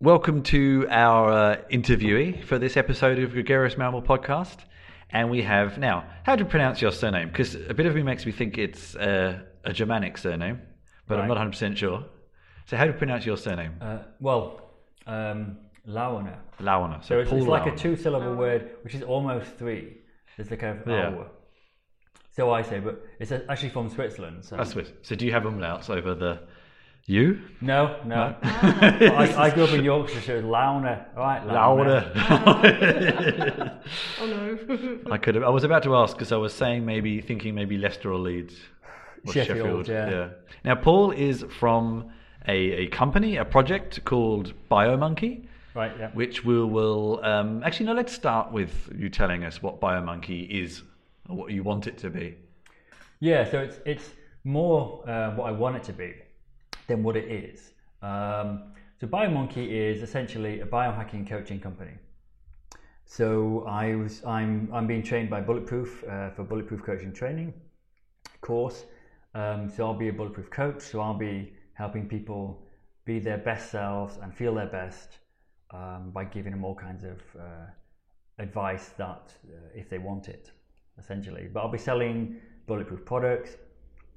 welcome to our uh, interviewee for this episode of Gregarious Mammal Podcast. And we have now, how do you pronounce your surname? Because a bit of me makes me think it's uh, a Germanic surname, but I'm not 100% sure. So, how do you pronounce your surname? Uh, well, um, Launer. Launer. So it's, it's like a two-syllable word, which is almost three. It's the kind of Yeah. hour. So I say, but it's actually from Switzerland. So That's Swiss. So, do you have umlauts over the U? no, no. But I, I grew up in Yorkshire, so it's Launer. All right, Launer. Launer. Oh no. I could have. I was about to ask because I was saying maybe thinking maybe Leicester or Leeds. Or Sheffield, yeah. Now Paul is from a, a company, a project called BioMonkey, Right, yeah. which we will um, actually no. Let's start with you telling us what BioMonkey is or what you want it to be. Yeah, so it's it's more uh, what I want it to be than what it is. Um, so BioMonkey is essentially a biohacking coaching company. So I was I'm I'm being trained by Bulletproof uh, for Bulletproof Coaching Training course. Um, so I'll be a bulletproof coach. So I'll be helping people be their best selves and feel their best um, by giving them all kinds of uh, advice that uh, if they want it, essentially. But I'll be selling bulletproof products.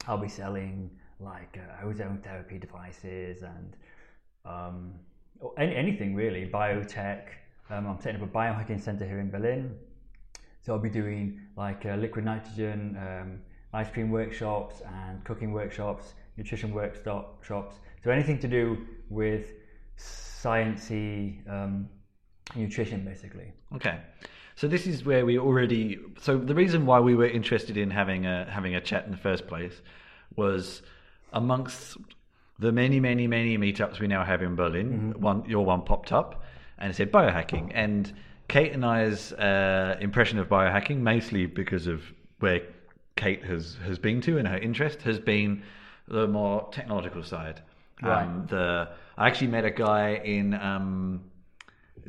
I'll be selling like uh, ozone therapy devices and um, or any, anything really, biotech. Um, I'm setting up a biohacking center here in Berlin. So I'll be doing like uh, liquid nitrogen, um, ice cream workshops and cooking workshops, nutrition workshops. So anything to do with sciencey um, nutrition, basically. Okay. So this is where we already. So the reason why we were interested in having a having a chat in the first place was amongst the many, many, many meetups we now have in Berlin. One, your one popped up, and it said biohacking. And Kate and I's uh, impression of biohacking, mostly because of where Kate has has been to and her interest, has been the more technological side. Right. Um, the I actually met a guy in um,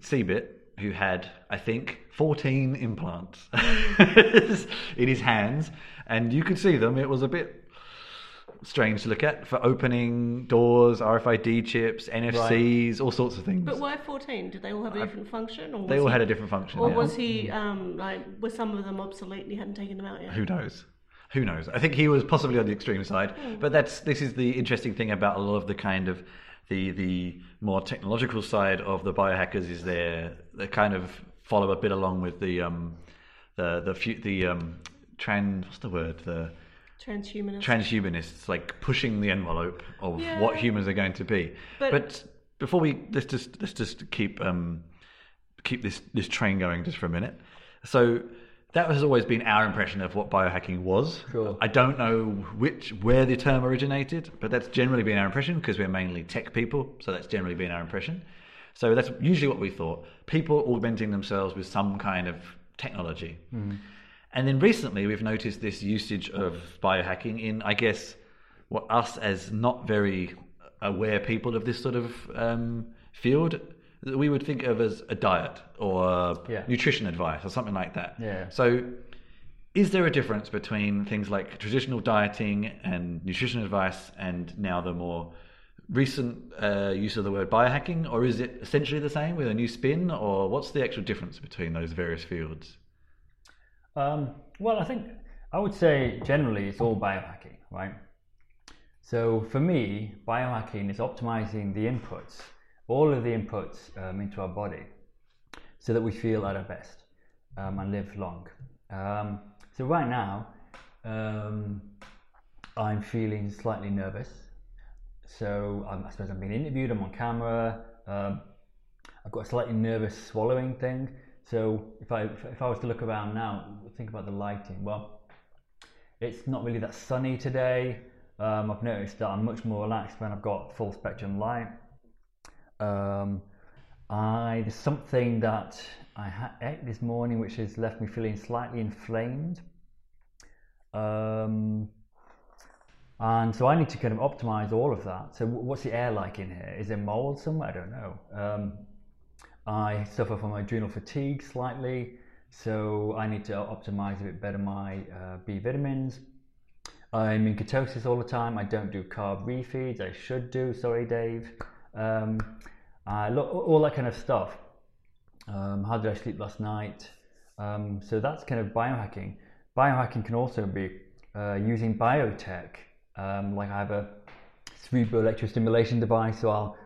CeBIT who had, I think, 14 implants in his hands, and you could see them. It was a bit strange to look at for opening doors, RFID chips, NFCs, all sorts of things. but why 14? Did they all have a different function? Or they all he- had a different function. Or yeah. was he, um, like, were some of them obsolete and he hadn't taken them out yet? Who knows? Who knows? I think he was possibly on the extreme side, but that's this is the interesting thing about a lot of the kind of the the more technological side of the biohackers is they they kind of follow a bit along with the um the the fu- the um trans what's the word the Transhumanist. transhumanists like pushing the envelope of Yeah. what humans are going to be. But, But- before we let's just let's just keep um, keep this this train going just for a minute. So that has always been our impression of what biohacking was. Sure. I don't know which where the term originated, but that's generally been our impression because we're mainly tech people, so that's generally been our impression. So that's usually what we thought: people augmenting themselves with some kind of technology. And then recently, we've noticed this usage of biohacking in, I guess, what us as not very aware people of this sort of um, field, that we would think of as a diet or Yeah. nutrition advice or something like that. Yeah. So, is there a difference between things like traditional dieting and nutrition advice and now the more recent uh, use of the word biohacking, or is it essentially the same with a new spin, or what's the actual difference between those various fields? Um, well, I think I would say generally it's all biohacking, right? So for me, biohacking is optimizing the inputs, all of the inputs um, into our body, so that we feel at our best um, and live long. Um, so right now, um, I'm feeling slightly nervous. So I suppose I'm being interviewed. I'm on camera. Um, I've got a slightly nervous swallowing thing. So if I if I was to look around now, think about the lighting. Well, it's not really that sunny today. Um, I've noticed that I'm much more relaxed when I've got full spectrum light. Um, I there's something that I had ate this morning which has left me feeling slightly inflamed. Um, and so I need to kind of optimize all of that. So what's the air like in here? Is there mold somewhere? I don't know. Um, I suffer from adrenal fatigue slightly, so I need to optimize a bit better my uh, B vitamins. I'm in ketosis all the time. I don't do carb refeeds. I should do. Sorry, Dave. Um, look, all that kind of stuff. Um, how did I sleep last night? Um, so that's kind of biohacking. Biohacking can also be uh, using biotech. Um, like I have a cerebral electrostimulation device, so I'll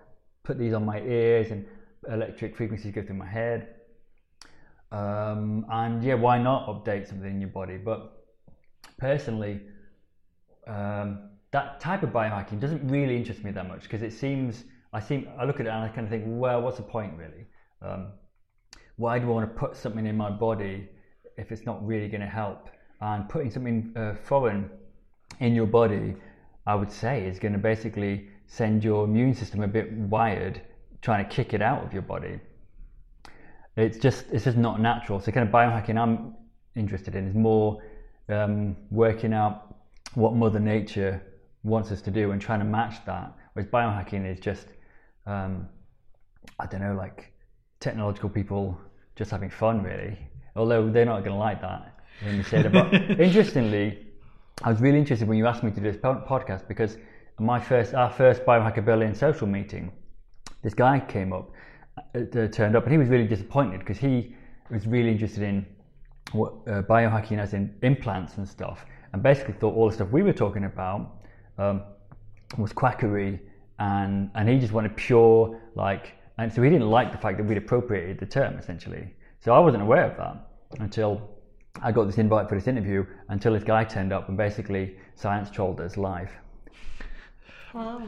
put these on my ears and electric frequencies go through my head. Um, and yeah, why not update something in your body? But personally, um, that type of biohacking doesn't really interest me that much because it seems I seem I look at it and I kind of think, well, what's the point really? Um, why do I want to put something in my body if it's not really going to help? And putting something uh, foreign in your body, I would say, is going to basically send your immune system a bit wired, trying to kick it out of your body. It's just it's just not natural. So kind of biohacking I'm interested in is more um, working out what Mother Nature wants us to do and trying to match that. Whereas biohacking is just um, I don't know, like technological people just having fun, really. Although they're not going to like that when you say that. But interestingly, I was really interested when you asked me to do this podcast because my first, our first Biohacker Berlin social meeting, this guy came up, uh, turned up, and he was really disappointed because he was really interested in what uh, biohacking as in implants and stuff, and basically thought all the stuff we were talking about um, was quackery, and and he just wanted pure like and so he didn't like the fact that we'd appropriated the term essentially. So I wasn't aware of that until I got this invite for this interview, until this guy turned up and basically science trolled us live. Wow.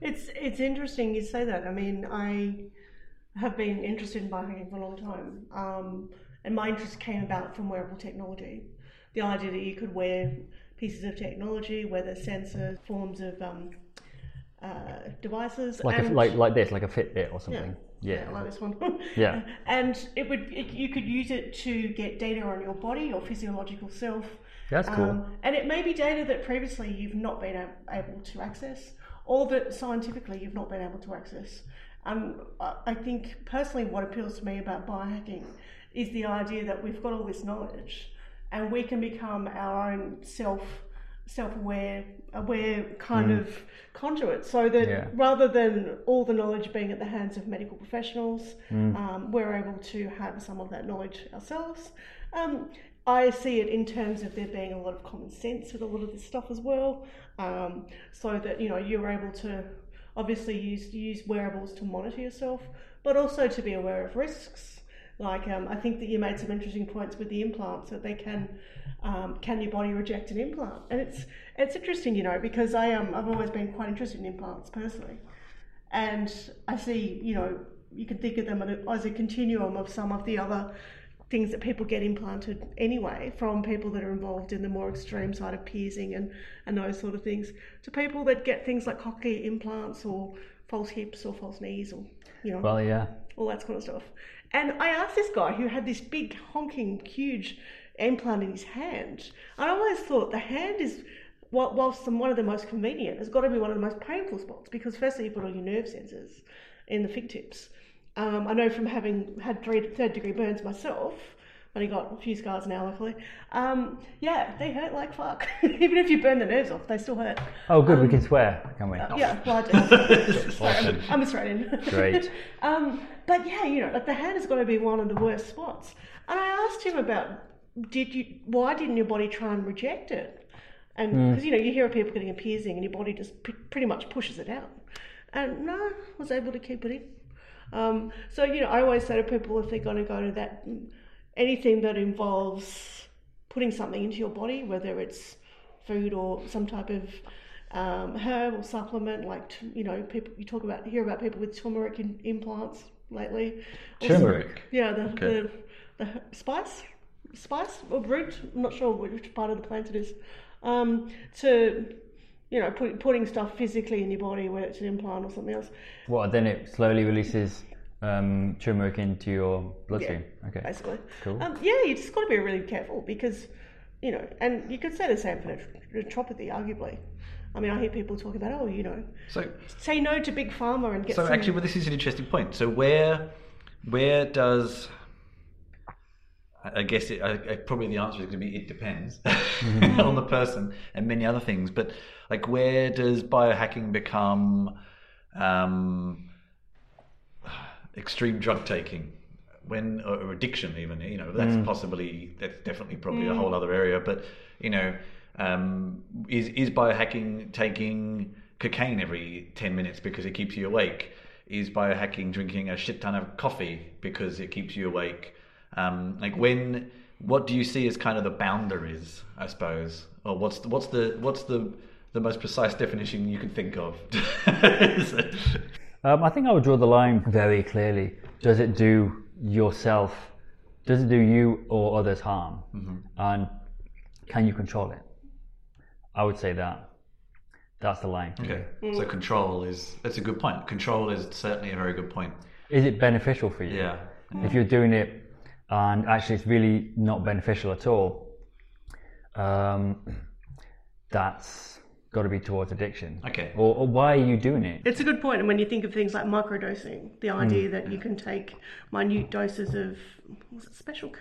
It's it's interesting you say that. I mean, I have been interested in biohacking for a long time, um, and my interest came about from wearable technology. The idea that you could wear pieces of technology, whether sensors, forms of um, uh, devices. Like, a, like like this, like a Fitbit or something. Yeah, yeah like this one. yeah. And it would it, you could use it to get data on your body, your physiological self. That's cool. Um, and it may be data that previously you've not been able to access, or that scientifically you've not been able to access. And I think personally, what appeals to me about biohacking is the idea that we've got all this knowledge, and we can become our own self self-aware aware kind mm. of conduit so that yeah. rather than all the knowledge being at the hands of medical professionals mm. um, we're able to have some of that knowledge ourselves um, I see it in terms of there being a lot of common sense with a lot of this stuff as well, um, so that you know you're able to obviously use use wearables to monitor yourself, but also to be aware of risks. Like um, I think that you made some interesting points with the implants that they can um, can your body reject an implant? And it's it's interesting, you know, because I um I've always been quite interested in implants personally, and I see, you know, you can think of them as a continuum of some of the other things that people get implanted anyway, from people that are involved in the more extreme side of piercing and and those sort of things, to people that get things like cochlear implants or false hips or false knees or you know, well, yeah, all that kind of stuff. And I asked this guy who had this big honking huge implant in his hand. I always thought the hand is, whilst one of the most convenient, has got to be one of the most painful spots because firstly you put all your nerve sensors in the fingertips. Um, I know from having had three, third degree burns myself, only got a few scars now, luckily. Um, yeah, they hurt like fuck. Even if you burn the nerves off, they still hurt. Oh, good. Um, we can swear, can we? Uh, yeah, well, I Sorry, I'm, I'm Australian. Great. um, but yeah, you know, like the hand has got to be one of the worst spots. And I asked him about did you why didn't your body try and reject it and because mm. you know you hear of people getting a piercing and your body just p- pretty much pushes it out and no was able to keep it in um, so you know i always say to people if they're going to go to that anything that involves putting something into your body whether it's food or some type of um, herb or supplement like you know people you talk about hear about people with turmeric in, implants lately. Turmeric? also, yeah the, okay. the the spice spice or root, I'm not sure which part of the plant it is, um, to you know put, putting stuff physically in your body, whether it's an implant or something else. Well, then it slowly releases um, turmeric into your bloodstream. Yeah, okay, basically. Cool. Um, yeah, you just got to be really careful because you know, and you could say the same for naturopathy, arguably. I mean, I hear people talking about, oh, you know, so say no to big pharma and get. So some... actually, well, this is an interesting point. So where, where does I guess it, I, probably the answer is going to be it depends mm-hmm. on the person and many other things. But like, where does biohacking become? Um, extreme drug taking, when or, or addiction even, you know, that's possibly that's definitely probably a whole other area. But you know, um, is is biohacking taking cocaine every ten minutes because it keeps you awake? Is biohacking drinking a shit ton of coffee because it keeps you awake? Um, like when, what do you see as kind of the boundaries? I suppose, or what's the, what's the what's the the most precise definition you can think of? Um, I think I would draw the line very clearly. Does it do yourself, does it do you or others harm? And can you control it? I would say that. That's the line. okay, so control is that's a good point. Control is certainly a very good point. Is it beneficial for you? Yeah, If you're doing it and actually it's really not beneficial at all, um, that's got to be towards addiction. Okay. Or, or why are you doing it? It's a good point. And when you think of things like microdosing, the idea that you can take minute doses of was it special K?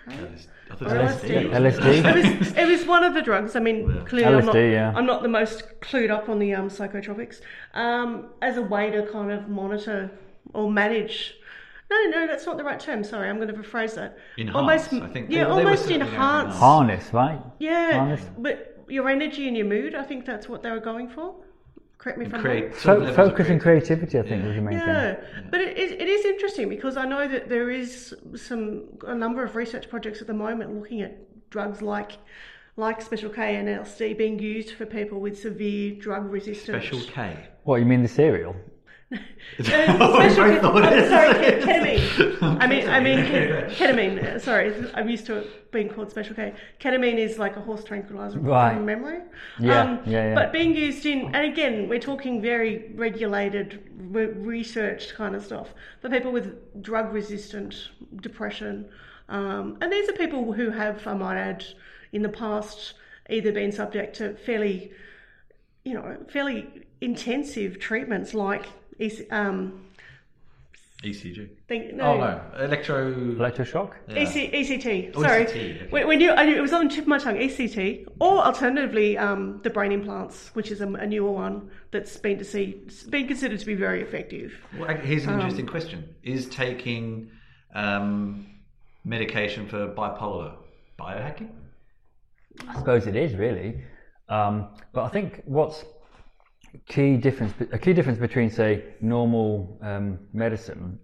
I thought Or it was LSD. LSD. LSD? it was it was one of the drugs. I mean, clearly I'm not, yeah. I'm not the most clued up on the um, psychotropics. Um, as a way to kind of monitor or manage. No, no, that's not the right term. Sorry, I'm going to rephrase that. Enhance, I think. Yeah, they were almost certainly enhance. enhance. Harness, right? Yeah, Honest. but your energy and your mood. I think that's what they were going for. Correct me if I'm wrong. Fo- certain levels of focus and creativity, I think, was the main thing. Yeah, but it, it, it is interesting because I know that there is some a number of research projects at the moment looking at drugs like like Special K and LSD being used for people with severe drug resistance. Special K. What, you mean the cereal? Uh, We special both thought oh, it. sorry, ke- ketamine. I mean, I mean ke- ketamine. Sorry, I'm used to it being called Special K. Ketamine is like a horse tranquilizer Right. from memory. Um, Yeah, yeah, yeah. But being used in, and again, we're talking very regulated, re- researched kind of stuff for people with drug resistant depression. Um, and these are people who have, I might add, in the past either been subject to fairly, you know, fairly intensive treatments like EC, um, ECG. think, Oh no, electro. Electroshock? yeah. EC, ECT. Oh, Sorry, ECT, okay. when, when you, I, it was on the tip of my tongue. ECT, or alternatively, um, the brain implants, which is a, a newer one that's been to see, been considered to be very effective. Well, here's an Um, interesting question: Is taking um, medication for bipolar biohacking? I suppose it is really, um, but I think what's key difference a key difference between say normal um, medicine,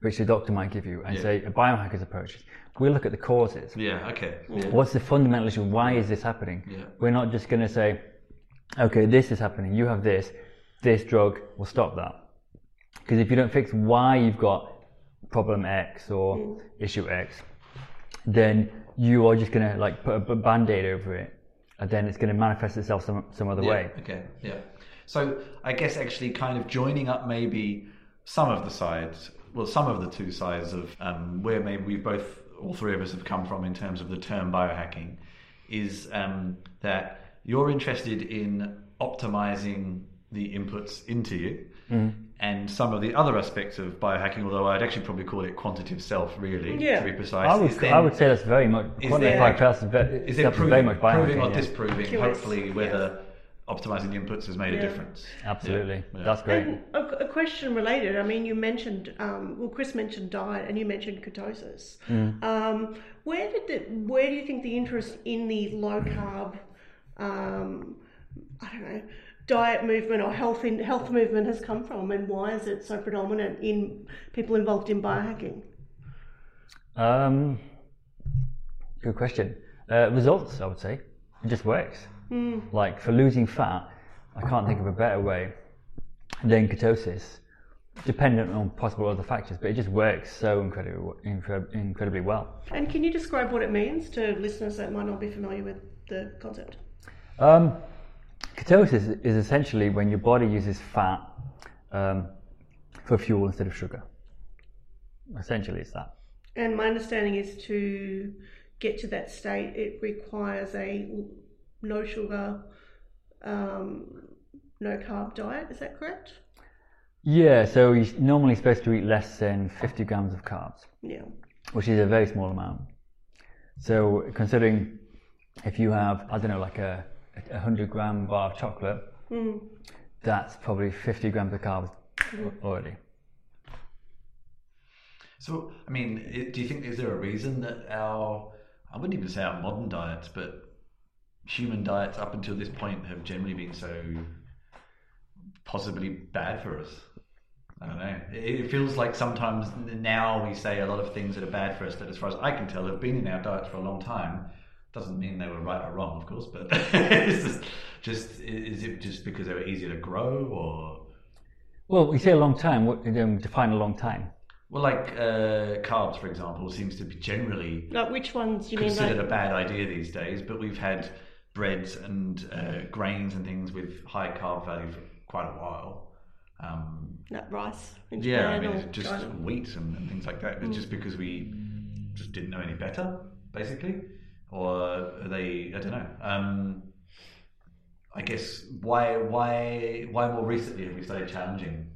which the doctor might give you, and Yeah. say a biohacker's approach. is We look at the causes. Yeah. Okay. Yeah. What's the fundamental issue? Why is this happening? Yeah. We're not just going to say, okay, this is happening. You have this. This drug will stop that. Because if you don't fix why you've got problem X or issue X, then you are just going to like put a band-aid over it, and then it's going to manifest itself some some other Yeah, way. Okay. Yeah. So I guess actually kind of joining up maybe some of the sides, well, some of the two sides of um, where maybe we've both, all three of us have come from in terms of the term biohacking, is um, that you're interested in optimizing the inputs into you. And some of the other aspects of biohacking, although I'd actually probably call it quantitative self, really, Yeah. to be precise. I would, then- I would say that's very much is quantified there- person is very, is is it very proving, much proving or yeah. disproving, hopefully, whether optimizing the inputs has made Yeah. a difference? Absolutely, Yeah. that's great. And a, a question related. I mean, you mentioned, um, well, Chris mentioned diet, and you mentioned ketosis. Um, where did the, where do you think the interest in the low carb, um, I don't know, diet movement or health in health movement has come from, and why is it so predominant in people involved in biohacking? Um, good question. Uh, results, I would say. It just works. Like for losing fat, I can't think of a better way than ketosis, dependent on possible other factors, but it just works so incredibly, incre- incredibly well. And can you describe what it means to listeners that might not be familiar with the concept? Um, ketosis is essentially when your body uses fat um, for fuel instead of sugar. Essentially, it's that. And my understanding is to get to that state, it requires a no sugar, um, no carb diet. Is that correct? Yeah, so you're normally supposed to eat less than 50 grams of carbs. Yeah. which is a very small amount. So considering if you have, I don't know, like a, a hundred gram bar of chocolate, that's probably 50 grams of carbs already. So, I mean, do you think is there a reason that our I wouldn't even say our modern diets, but human diets up until this point have generally been so possibly bad for us? I don't know. It it feels like sometimes now we say a lot of things that are bad for us that, as far as I can tell, have been in our diets for a long time. Doesn't mean they were right or wrong, of course, but it's just, just is it just because they were easier to grow or Well, we say a long time. What do um, define a long time? well, like uh, carbs, for example, seems to be generally Like which ones do you mean? considered Like, a bad idea these days, but we've had breads and uh, grains and things with high carb value for quite a while. Um, like rice in yeah, I mean, just China. wheat and, and things like that. It's just because we just didn't know any better, basically, or are they? I don't know. Um, I guess why why why more recently have we started challenging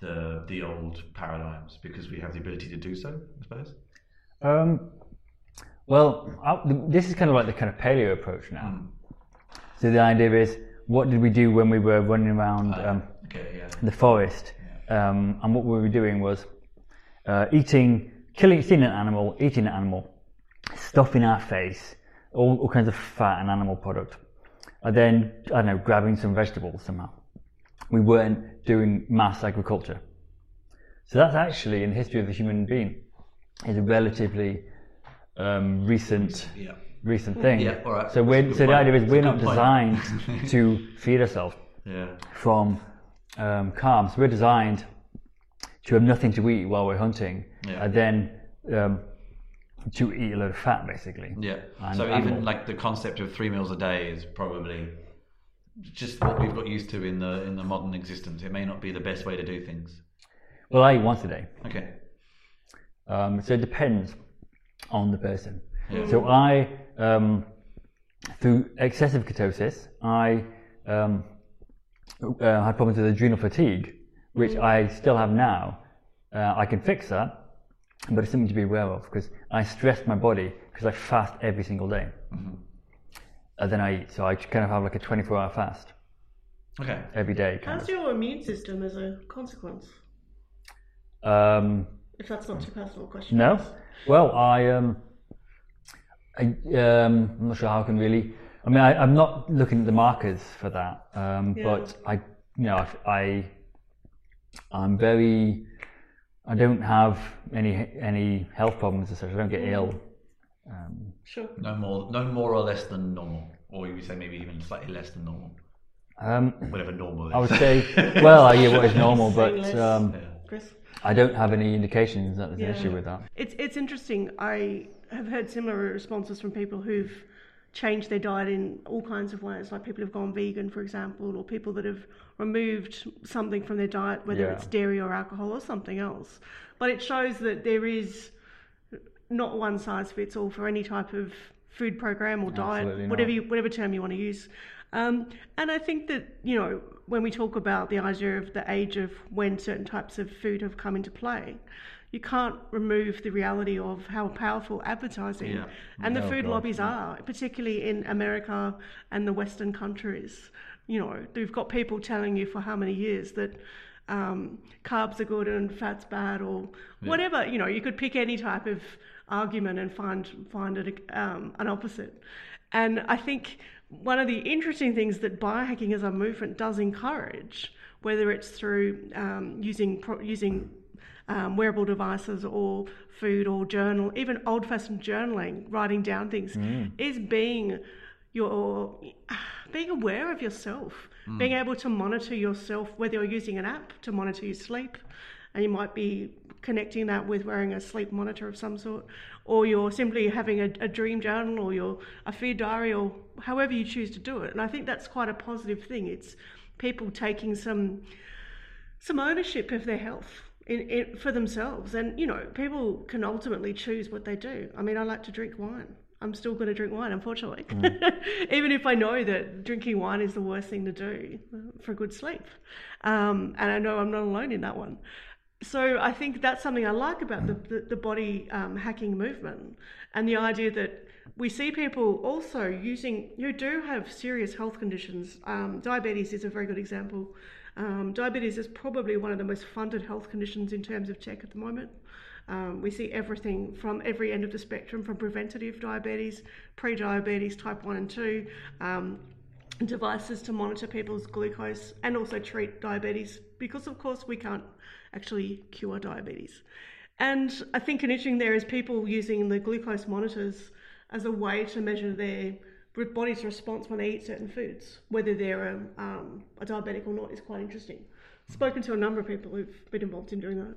the the old paradigms because we have the ability to do so, I suppose. Um, well, I, this is kind of like the kind of paleo approach now. So the idea is, what did we do when we were running around um, Okay, yeah. the forest? Um, and what we were doing was uh, eating, killing, seeing an animal, eating an animal, stuffing our face, all, all kinds of fat and animal product, and then I don't know, grabbing some vegetables somehow. We weren't doing mass agriculture. So that's actually in the history of the human being is a relatively um, recent Yeah. recent thing. Yeah, all right. So we're, so the idea is That's we're not designed to feed ourselves Yeah. from um, carbs. We're designed to have nothing to eat while we're hunting, Yeah. and then um, to eat a lot of fat, basically. Yeah. And so even like the concept of three meals a day is probably just what we've got used to in the in the modern existence. It may not be the best way to do things. Well, I eat once a day. Okay. Um, so it depends on the person. Yeah. So I, um, through excessive ketosis, I um, uh, had problems with adrenal fatigue, which I still have now. Uh, I can fix that, but it's something to be aware of because I stress my body because I fast every single day. And then I eat, so I kind of have like a 24 hour fast Okay. every day. Kind How's your immune system as a consequence? Um, If that's not too personal a question. No. Well, I um, I um, I'm not sure how I can really. I mean, I, I'm not looking at the markers for that, um, Yeah. but I, you know, I, I'm very. I don't have any any health problems as such. I don't get ill. Um, Sure. No more no more or less than normal. Or you would say maybe even slightly less than normal. um, Whatever normal is. I would say, well, I hear what is normal, but um, Yeah. Chris? I don't have any indications that there's Yeah. an issue with that. It's it's interesting. I have heard similar responses from people who've changed their diet in all kinds of ways, like people who've gone vegan, for example, or people that have removed something from their diet, whether Yeah. it's dairy or alcohol or something else. But it shows that there is not one size fits all for any type of food program or diet, Absolutely whatever you, whatever term you want to use. Um, and I think that you know when we talk about the idea of the age of when certain types of food have come into play, you can't remove the reality of how powerful advertising Yeah. and the Oh, food God, lobbies are, particularly in America and the Western countries. You know, they've got people telling you for how many years that um, carbs are good and fat's bad, or whatever. You know, you could pick any type of argument and find find it um, an opposite. And I think one of the interesting things that biohacking as a movement does encourage, whether it's through um, using using um, wearable devices or food or journal, even old-fashioned journaling, writing down things, is being your being aware of yourself, being able to monitor yourself, whether you're using an app to monitor your sleep, and you might be connecting that with wearing a sleep monitor of some sort, or you're simply having a, a dream journal or your a fear diary or however you choose to do it. And I think that's quite a positive thing. It's people taking some some ownership of their health in, in, for themselves. And, you know, people can ultimately choose what they do. I mean, I like to drink wine. I'm still going to drink wine, unfortunately. Even if I know that drinking wine is the worst thing to do for good sleep. Um, and I know I'm not alone in that one. So I think that's something I like about the, the, the body um, hacking movement and the idea that we see people also using who do have serious health conditions. Um, diabetes is a very good example. Um, diabetes is probably one of the most funded health conditions in terms of tech at the moment. Um, we see everything from every end of the spectrum, from preventative diabetes, pre-diabetes, type one and two. Um, devices to monitor people's glucose and also treat diabetes because of course we can't actually cure diabetes and i think an interesting there is people using the glucose monitors as a way to measure their body's response when they eat certain foods whether they're a, um, a diabetic or not is quite interesting spoken to a number of people who've been involved in doing that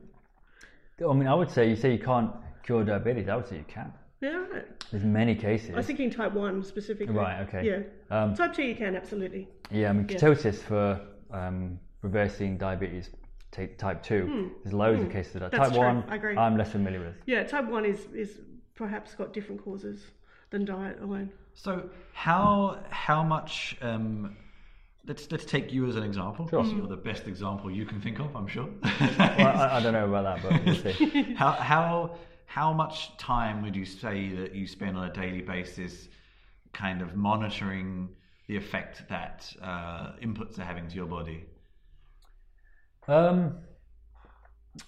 I mean, I would say you say you can't cure diabetes. I would say you can. yeah There's many cases. i was thinking type 1 specifically Right, okay. yeah Um, type 2 you can absolutely Yeah, I mean, ketosis for um, reversing diabetes t- type 2. There's loads of cases of that. Hmm. That's type true, 1, I agree. I'm less familiar with. yeah type 1 is, is perhaps got different causes than diet alone So how how much? Um, let's let's take you as an example. Sure. You're the best example you can think of, I'm sure. Well, I, I don't know about that, but we'll see. how how how much time would you say that you spend on a daily basis, kind of monitoring the effect that uh, inputs are having to your body? Um,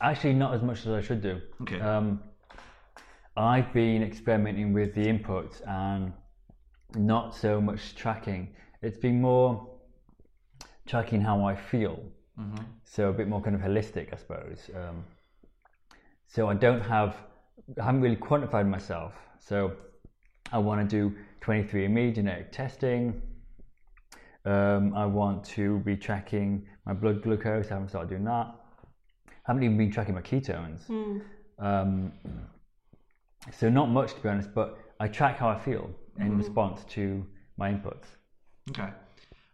actually, not as much as I should do. Okay. Um, I've been experimenting with the inputs and not so much tracking. It's been more tracking how I feel. So a bit more kind of holistic, I suppose. Um, so I don't have, I haven't really quantified myself. So I want to do 23andMe genetic testing. Um, I want to be tracking my blood glucose. I haven't started doing that. I haven't even been tracking my ketones. Um, so not much to be honest, but I track how I feel in response to my inputs. Okay.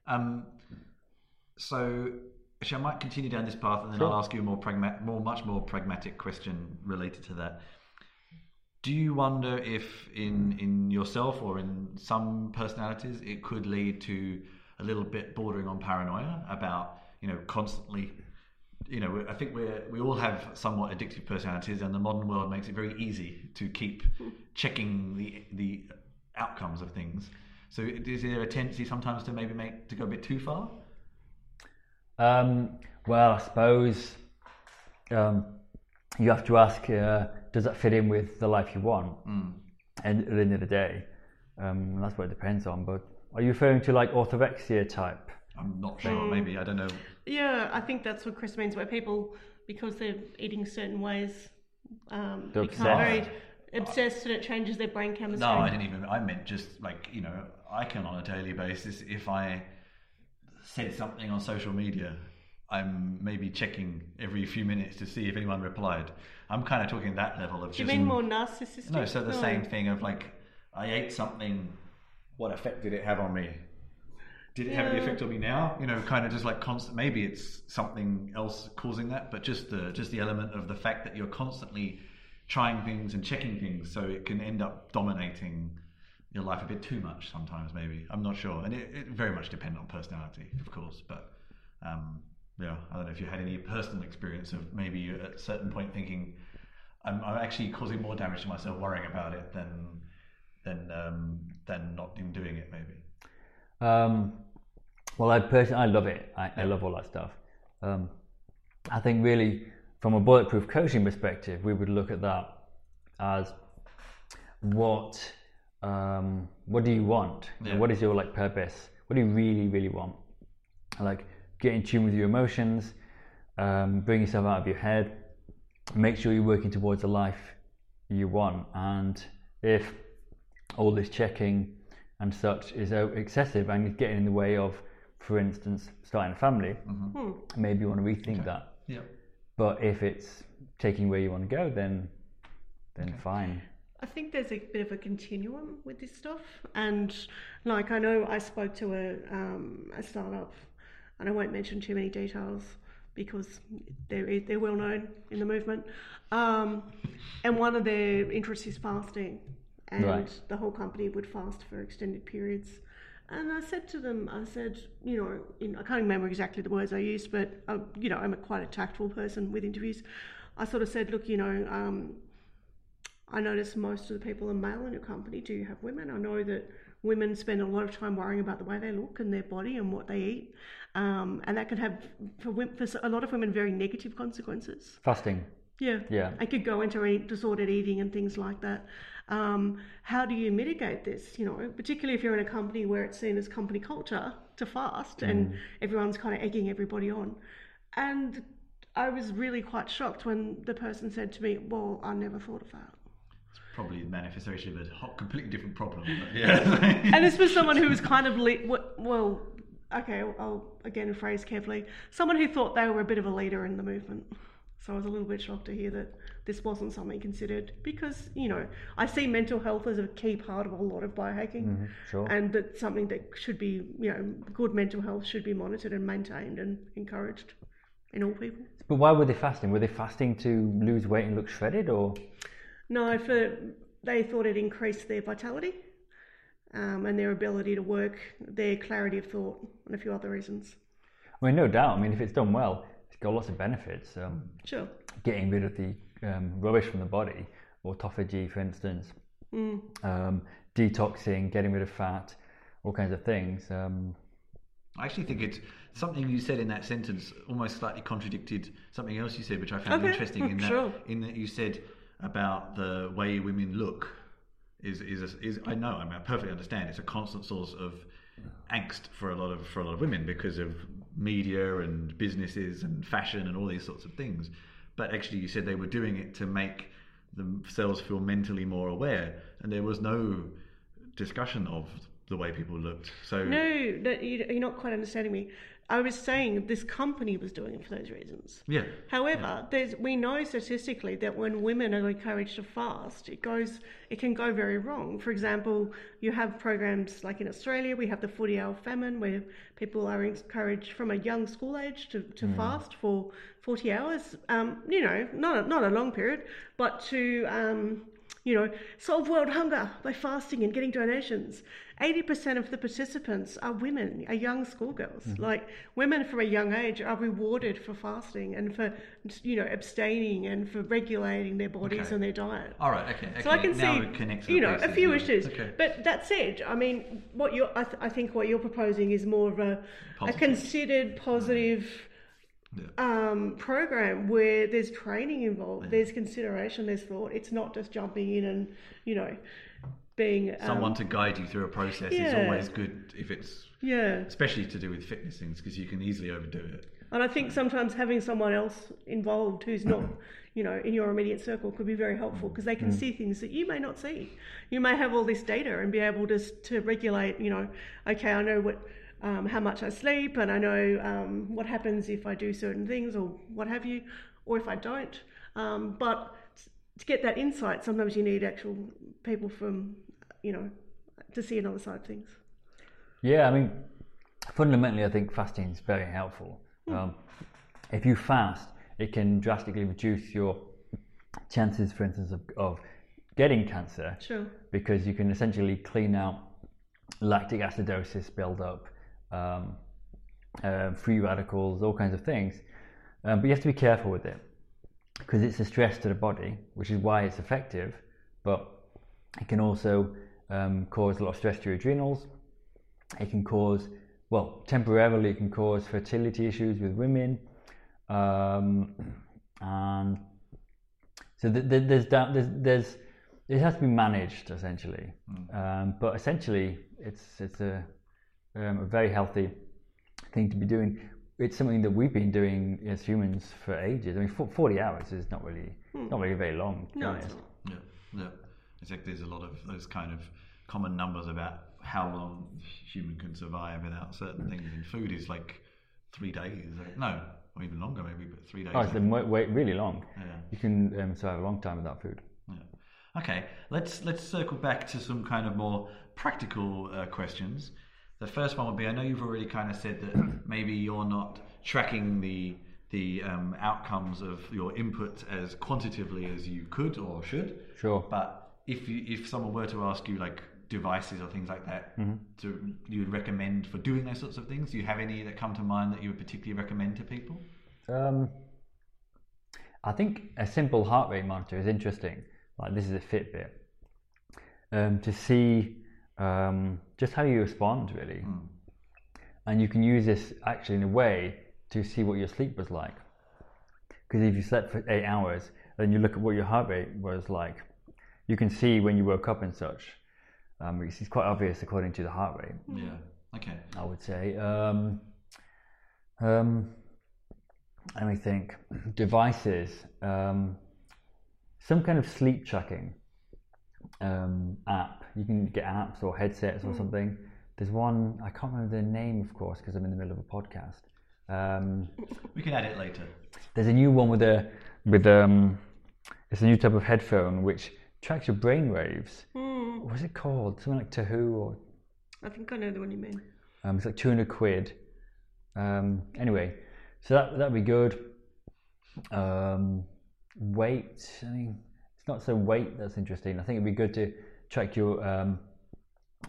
Um, so, actually, I might continue down this path, and then Sure. I'll ask you a more pragmatic, more much more pragmatic question related to that. Do you wonder if, in in yourself or in some personalities, it could lead to a little bit bordering on paranoia about you know constantly. You know, I think we are we all have somewhat addictive personalities, and the modern world makes it very easy to keep checking the the outcomes of things. So, is there a tendency sometimes to maybe make to go a bit too far? Um, well, I suppose um, you have to ask: uh, Does that fit in with the life you want? And at the end of the day, um, that's what it depends on. But are you referring to like orthorexia type? I'm not sure. Maybe I don't know. Yeah, I think that's what Chris means, where people, because they're eating certain ways, um, They're become very obsessed and it changes their brain chemistry. No, I didn't even. I meant just like you know, I can on a daily basis if I said something on social media, I'm maybe checking every few minutes to see if anyone replied. I'm kind of talking that level of Do you mean more narcissistic? no. So the same thing of like, I ate something. What effect did it have on me? Did it have any effect on me now? You know, kind of just like constant. Maybe it's something else causing that, but just the just the element of the fact that you're constantly trying things and checking things, so it can end up dominating your life a bit too much sometimes. Maybe I'm not sure, and it, it very much depends on personality, of course. But um, yeah, I don't know if you had any personal experience of maybe you at a certain point thinking, I'm, I'm actually causing more damage to myself worrying about it than than um, than not even doing it. Maybe. Um, well, I personally, I love it. I, I love all that stuff. Um, I think really, from a bulletproof coaching perspective, we would look at that as what um, what do you want? Yeah. What is your like purpose? What do you really, really want? Like get in tune with your emotions, um, bring yourself out of your head, make sure you're working towards the life you want. And if all this checking and such is uh, excessive and is getting in the way of, for instance, starting a family, maybe you want to rethink that. Yeah. But if it's taking where you want to go, then then fine. I think there's a bit of a continuum with this stuff, and like I know I spoke to a um, a startup, and I won't mention too many details because they're they're well known in the movement, um, and one of their interests is fasting, and Right. the whole company would fast for extended periods. And I said to them, I said, you know, in, I can't remember exactly the words I used, but uh, you know, I'm a quite a tactful person with interviews. I sort of said, look, you know, um, I notice most of the people are male in your company. Do you have women? I know that women spend a lot of time worrying about the way they look and their body and what they eat, um, and that can have for, for a lot of women very negative consequences. Fasting. Yeah. Yeah. I could go into eat, disordered eating and things like that. Um, how do you mitigate this? You know, particularly if you're in a company where it's seen as company culture to fast and everyone's kind of egging everybody on. And I was really quite shocked when the person said to me, Well, I never thought of that. It's probably the manifestation of a hot, completely different problem. Yeah. and this was someone who was kind of le- well okay i'll again phrase carefully someone who thought they were a bit of a leader in the movement so i was a little bit shocked to hear that this wasn't something considered because you know i see mental health as a key part of a lot of biohacking sure. and that something that should be you know good mental health should be monitored and maintained and encouraged in all people But why were they fasting? Were they fasting to lose weight and look shredded, or No, for they thought it increased their vitality um, and their ability to work, their clarity of thought, and a few other reasons. I mean, no doubt. I mean, if it's done well, got lots of benefits. Um, Sure. getting rid of the um, rubbish from the body, autophagy, for instance, um, detoxing, getting rid of fat, all kinds of things. Um, I actually think it's something you said in that sentence almost slightly contradicted something else you said, which I found Okay, interesting. In that, sure. in that you said about the way women look is is a, is I know I mean I perfectly understand it's a constant source of angst for a lot of for a lot of women because of media and businesses and fashion and all these sorts of things. But actually, you said they were doing it to make themselves feel mentally more aware, and there was no discussion of the way people looked. So No, you- you're not quite understanding me. I was saying this company was doing it for those reasons. yeah, However, there's, we know statistically that when women are encouraged to fast, it goes, it can go very wrong. For example, you have programs like in Australia, we have the 40 hour famine where people are encouraged from a young school age to, to fast for 40 hours. Um, you know, not a, not a long period, but to, um, you know, solve world hunger by fasting and getting donations. 80% of the participants are women, are young schoolgirls. Like women from a young age are rewarded for fasting and for, you know, abstaining and for regulating their bodies Okay. and their diet. all right, okay, okay. So I can now see, it connects the you know, a few yeah. issues. Okay. But that said, I mean, what you're, I, th- I think what you're proposing is more of a, a considered positive Yeah. um, program where there's training involved, there's consideration, there's thought. It's not just jumping in and, you know, being um, Someone to guide you through a process is always good if it's Yeah, especially to do with fitness things because you can easily overdo it. and I think sometimes having someone else involved who's not, you know, in your immediate circle could be very helpful because they can see things that you may not see. You may have all this data and be able to to regulate. You know, okay, I know what. Um, how much I sleep, and I know um, what happens if I do certain things or what have you, or if I don't. Um, but to get that insight, sometimes you need actual people from, you know, to see another side of things. Yeah, I mean, fundamentally, I think fasting is very helpful. Um, if you fast, it can drastically reduce your chances, for instance, of, of getting cancer Sure. because you can essentially clean out lactic acidosis buildup, um, uh, free radicals, all kinds of things. Um, but you have to be careful with it because it's a stress to the body, which is why it's effective. But it can also um, cause a lot of stress to your adrenals. It can cause, well, temporarily, it can cause fertility issues with women. Um, and so th- th- there's, da- there's, there's, it has to be managed essentially. Um, but essentially, it's, it's a, um, a very healthy thing to be doing. It's something that we've been doing as humans for ages. I mean, 40 hours is not really, not really very long, to No, it's honest. not. Yeah, yeah. It's like there's a lot of those kind of common numbers about how long human can survive without certain things, and food is like three days. No, or even longer maybe, but three days. Oh, it's wait, wait really long. Yeah. You can um, survive a long time without food. Yeah. Okay, let's let's circle back to some kind of more practical uh, questions. The first one would be: I know you've already kind of said that maybe you're not tracking the the um, outcomes of your input as quantitatively as you could or should. Sure. But if you, if someone were to ask you like devices or things like that, to you would recommend for doing those sorts of things? Do you have any that come to mind that you would particularly recommend to people? Um, I think a simple heart rate monitor is interesting. Like this is a Fitbit. Um, to see um, just how you respond, really. And you can use this actually in a way to see what your sleep was like. Because if you slept for eight hours then you look at what your heart rate was like. You can see when you woke up and such. Um, it's, it's quite obvious according to the heart rate. Yeah. Okay. I would say. Um, um, let me think. Devices. Um, some kind of sleep tracking um, app. You can get apps or headsets or something. There's one, I can't remember the name, of course, because I'm in the middle of a podcast. Um, We can add it later. there's a new one with a, with um, it's a new type of headphone which tracks your brain waves. Hmm. What's it called? Something like Tahoo or I think I know the one you mean. Um, it's like 200 quid. Um, anyway, so that that'd be good. Um, weight, I mean, it's not so weight that's interesting. I think it'd be good to track your um,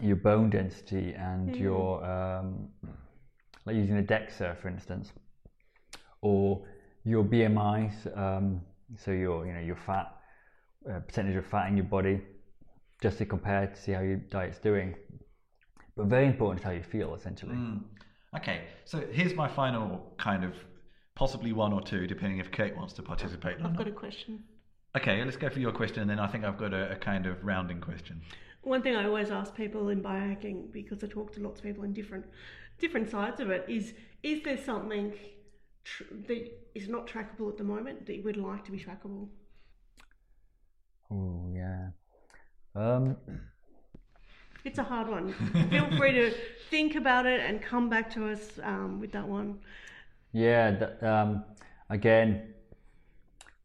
your bone density and your um, like using a DEXA, for instance, or your BMI. Um, so your you know your fat uh, percentage of fat in your body, just to compare to see how your diet's doing. But very important is how you feel, essentially. Mm. Okay, so here's my final kind of possibly one or two, depending if Kate wants to participate. I've not. got a question. Okay, let's go for your question, and then I think I've got a, a kind of rounding question. One thing I always ask people in biohacking, because I talk to lots of people in different different sides of it, is is there something tr- that is not trackable at the moment that you would like to be trackable? Oh yeah. Um, It's a hard one. Feel free to think about it and come back to us um, with that one. yeah. That, um, again,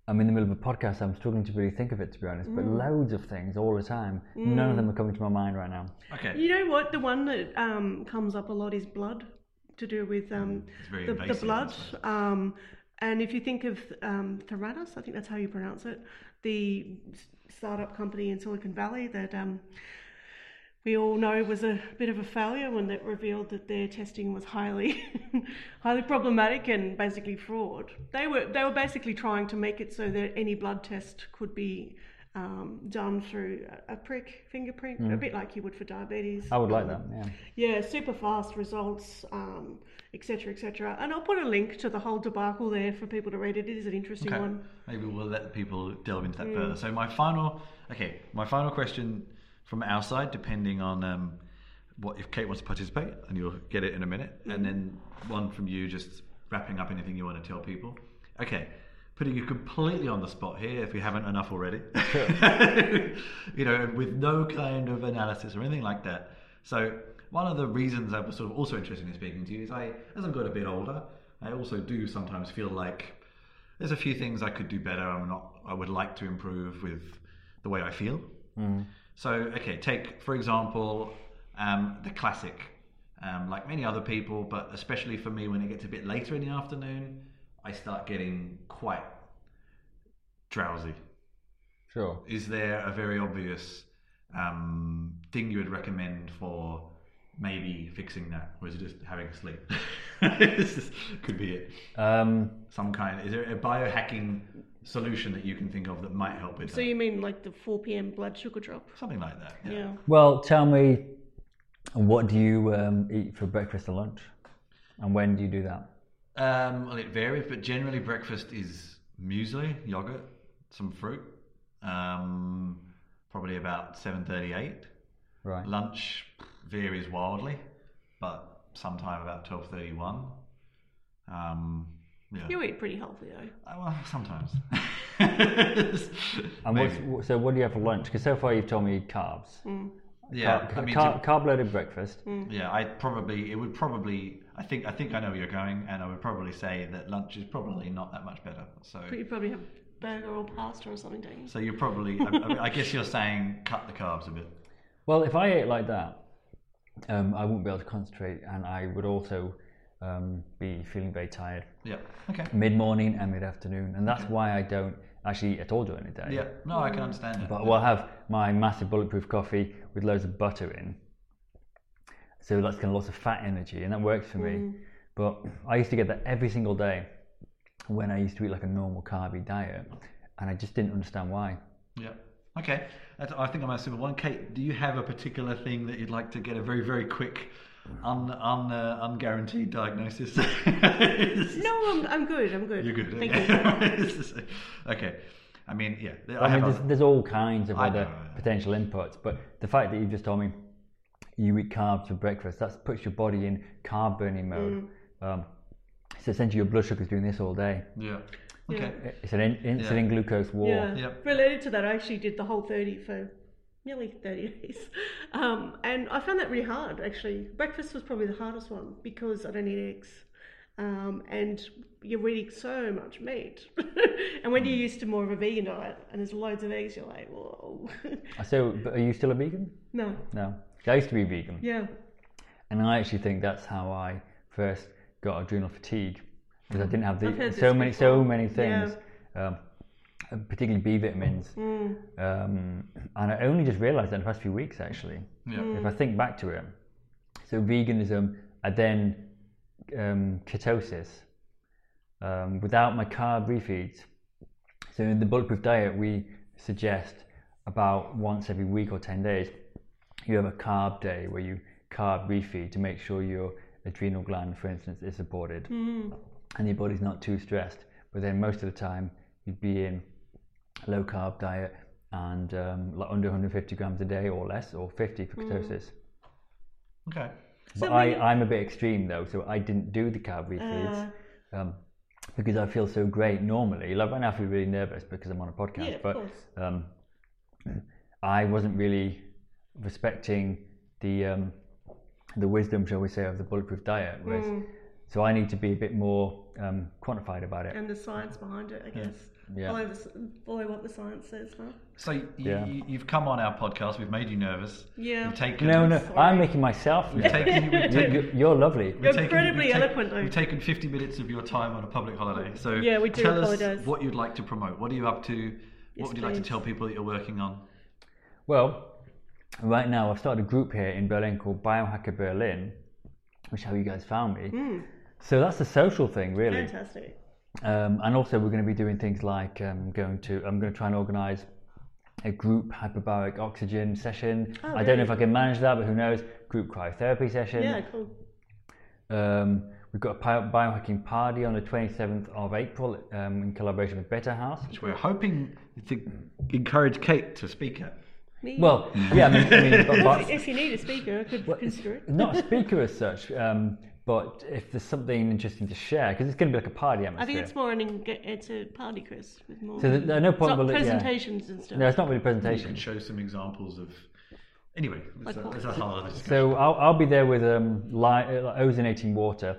I'm in the middle of a podcast. I'm struggling to really think of it, to be honest. But loads of things all the time. None of them are coming to my mind right now. Okay, You know what? The one that um, comes up a lot is blood, to do with um, it's the, the blood. Um, and if you think of um, Theranos, I think that's how you pronounce it, the startup company in Silicon Valley that um, we all know was a bit of a failure when it revealed that their testing was highly, highly problematic and basically fraud. They were they were basically trying to make it so that any blood test could be um, done through a prick fingerprint, a bit like you would for diabetes. I would like Um, that. Yeah. yeah, super fast results, um, et etc. And I'll put a link to the whole debacle there for people to read. It is an interesting Okay. one. Maybe we'll let people delve into that Mm. further. So my final, okay, my final question from our side, depending on um, what if Kate wants to participate, and you'll get it in a minute, Mm. and then one from you, just wrapping up anything you want to tell people. Okay, putting you completely on the spot here, if we haven't enough already. you know, with no kind of analysis or anything like that. So one of the reasons I was sort of also interested in speaking to you is I, as I've got a bit older, I also do sometimes feel like there's a few things I could do better. I'm not. I would like to improve with the way I feel. So, okay, take for example um, the classic. Um, like many other people, but especially for me, when it gets a bit later in the afternoon, I start getting quite drowsy. Sure. Is there a very obvious um, thing you would recommend for maybe fixing that, or is it just having a sleep? This is- could be it. Um, Some kind. Is there a biohacking solution that you can think of that might help with So that? you mean like the 4 p.m. blood sugar drop? Something like that. Yeah. Yeah. well, tell me, what do you um, eat for breakfast or lunch, and when do you do that? Um, well, it varies, but generally breakfast is muesli, yogurt, some fruit. Um, probably about seven thirty-eight. Right. Lunch varies wildly, but sometime about twelve thirty-one. Um, yeah. You eat pretty healthy though. Uh, well, sometimes. And Maybe. so, what do you have for lunch? Because so far you've told me carbs. yeah, Car- I mean, car- to- carb-loaded breakfast. Yeah, I probably it would probably I think I think I know where you're going, and I would probably say that lunch is probably not that much better. So But you probably have burger or pasta or something, don't you? so you're probably I, I, I guess you're saying cut the carbs a bit. Well, if I ate like that, um, I wouldn't be able to concentrate, and I would also um, be feeling very tired Yeah. Okay. mid-morning and mid-afternoon, and that's why I don't actually eat at all during the day. Yeah. No, I can understand that. But we'll have my massive bulletproof coffee with loads of butter in. So that's kind of lots of fat energy, and that works for me. But I used to get that every single day when I used to eat like a normal carby diet, and I just didn't understand why. Yeah. Okay. I think I'm a simple one. Kate, do you have a particular thing that you'd like to get a very very quick, un, un uh, unguaranteed diagnosis? No, I'm, I'm good. I'm good. You're good. Thank okay. you. okay. I mean, yeah. I, I mean, there's, there's all kinds of I other know, I potential inputs, but the fact that you've just told me you eat carbs for breakfast, that puts your body in carb burning mode. Mm. Um, so essentially, your blood sugar's doing this all day. yeah. Okay. It's an in, insulin glucose war. Yeah. Yep. Related to that, I actually did the whole 30 for nearly 30 days. Um, and I found that really hard, actually. Breakfast was probably the hardest one because I don't eat eggs. Um, and you're eating so much meat. and when you're used to more of a vegan diet and there's loads of eggs, you're like, whoa. So, but are you still a vegan? no. No. I used to be vegan. Yeah. And I actually think that's how I first got adrenal fatigue because I didn't have the, so this many so many things, um, particularly B vitamins. Mm. Um, and I only just realised that in the past few weeks actually. Yeah. If I think back to it, so veganism, and then um, ketosis, um, without my carb refeeds. So in the bulletproof diet, we suggest about once every week or ten days, you have a carb day where you carb refeed to make sure your adrenal gland, for instance, is supported and your body's not too stressed. But then most of the time, you'd be in a low carb diet and um, like under 150 grams a day or less, or 50 for ketosis. Okay. But So I, you... I'm a bit extreme though, so I didn't do the carb refeeds um, because I feel so great normally. Like right now, I feel really nervous because I'm on a podcast, Yeah, of but um, I wasn't really respecting the um, the wisdom, shall we say, of the bulletproof diet. Whereas, Mm. So I need to be a bit more um, quantified about it. And the science behind it, I guess. Yeah. Follow, the, follow what the science says, huh? So you, Yeah. you, you've come on our podcast. We've made you nervous. Yeah. We've taken. No, no, Sorry. I'm making myself. We've nervous. taken. We've You- taken you- You're lovely. We've You're taken- incredibly we've taken- eloquent, though. We've taken 50 minutes of your time on a public holiday. So Yeah, we do tell apologise. us what you'd like to promote. What are you up to? Yes, what would you like to tell people that you're working on? Well, right now I've started a group here in Berlin called Biohacker Berlin, which is how you guys found me. So that's a social thing, really. Fantastic. Um, and also, we're going to be doing things like um, going to. I'm going to try and organise a group hyperbaric oxygen session. Oh, I don't know if? I can manage that, but who knows? Group cryotherapy session. Yeah, cool. Um, we've got a biohacking party on the 27th of April um, in collaboration with Betahaus. Which we're hoping to encourage Kate to speak at. Me? Well, yeah, I mean, I mean but, but if you need a speaker, I could consider it. not a speaker as such, um, but if there's something interesting to share, because it's going to be like a party atmosphere. I think it's more an enga- it's a party, Chris, with more So there are no it's point. not well, yeah. presentations and stuff. No, it's not really You can show some examples of. Anyway, that's, Like a, what? a whole. So I'll, I'll be there with um, li- uh, ozonating water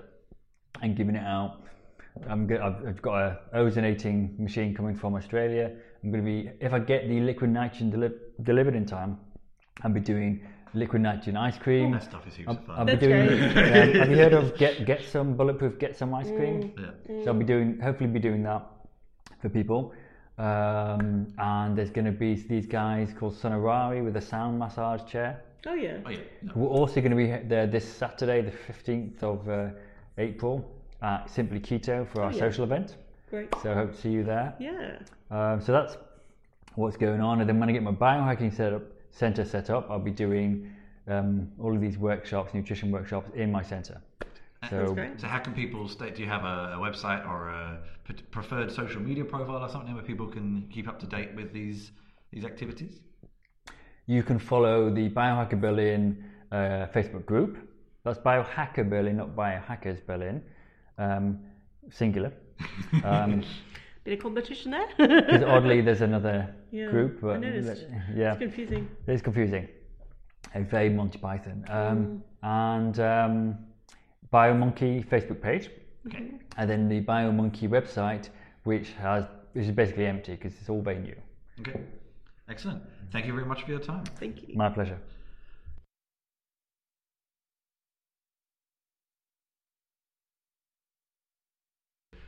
and giving it out. I'm go- I've, I've got a ozonating machine coming from Australia. I'm going to be if I get the liquid nitrogen deli- delivered in time, I'll be doing liquid nitrogen ice cream. that stuff is heaps I'll, of I'll fun. be That's doing. great. um, have you heard of get get some bulletproof get some ice cream? Yeah. So I'll be doing hopefully be doing that for people. Um, and there's going to be these guys called Sonorari with a sound massage chair. oh yeah. Oh, yeah. No. We're also going to be there this Saturday, the 15th of uh, April, at Simply Keto for our Oh, yeah. social event. Great. So I hope to see you there. Yeah. Um, so that's what's going on. And then when I get my biohacking setup center set up, I'll be doing um, all of these workshops, nutrition workshops in my center. So. So how can people stay? Do you have a, a website or a preferred social media profile or something where people can keep up to date with these these activities? you can follow the Biohacker Berlin uh, Facebook group. That's Biohacker Berlin, not Biohackers Berlin, um, singular. Um, Bit of competition there. Because oddly, there's another Yeah, group. I But noticed. Yeah, it's confusing. it's confusing. A very Monty Python. Um, And um, BioMonkey Facebook page, Okay. and then the BioMonkey website, which has which is basically empty because it's all very new. Okay. Excellent. Thank you very much for your time. Thank you. My pleasure.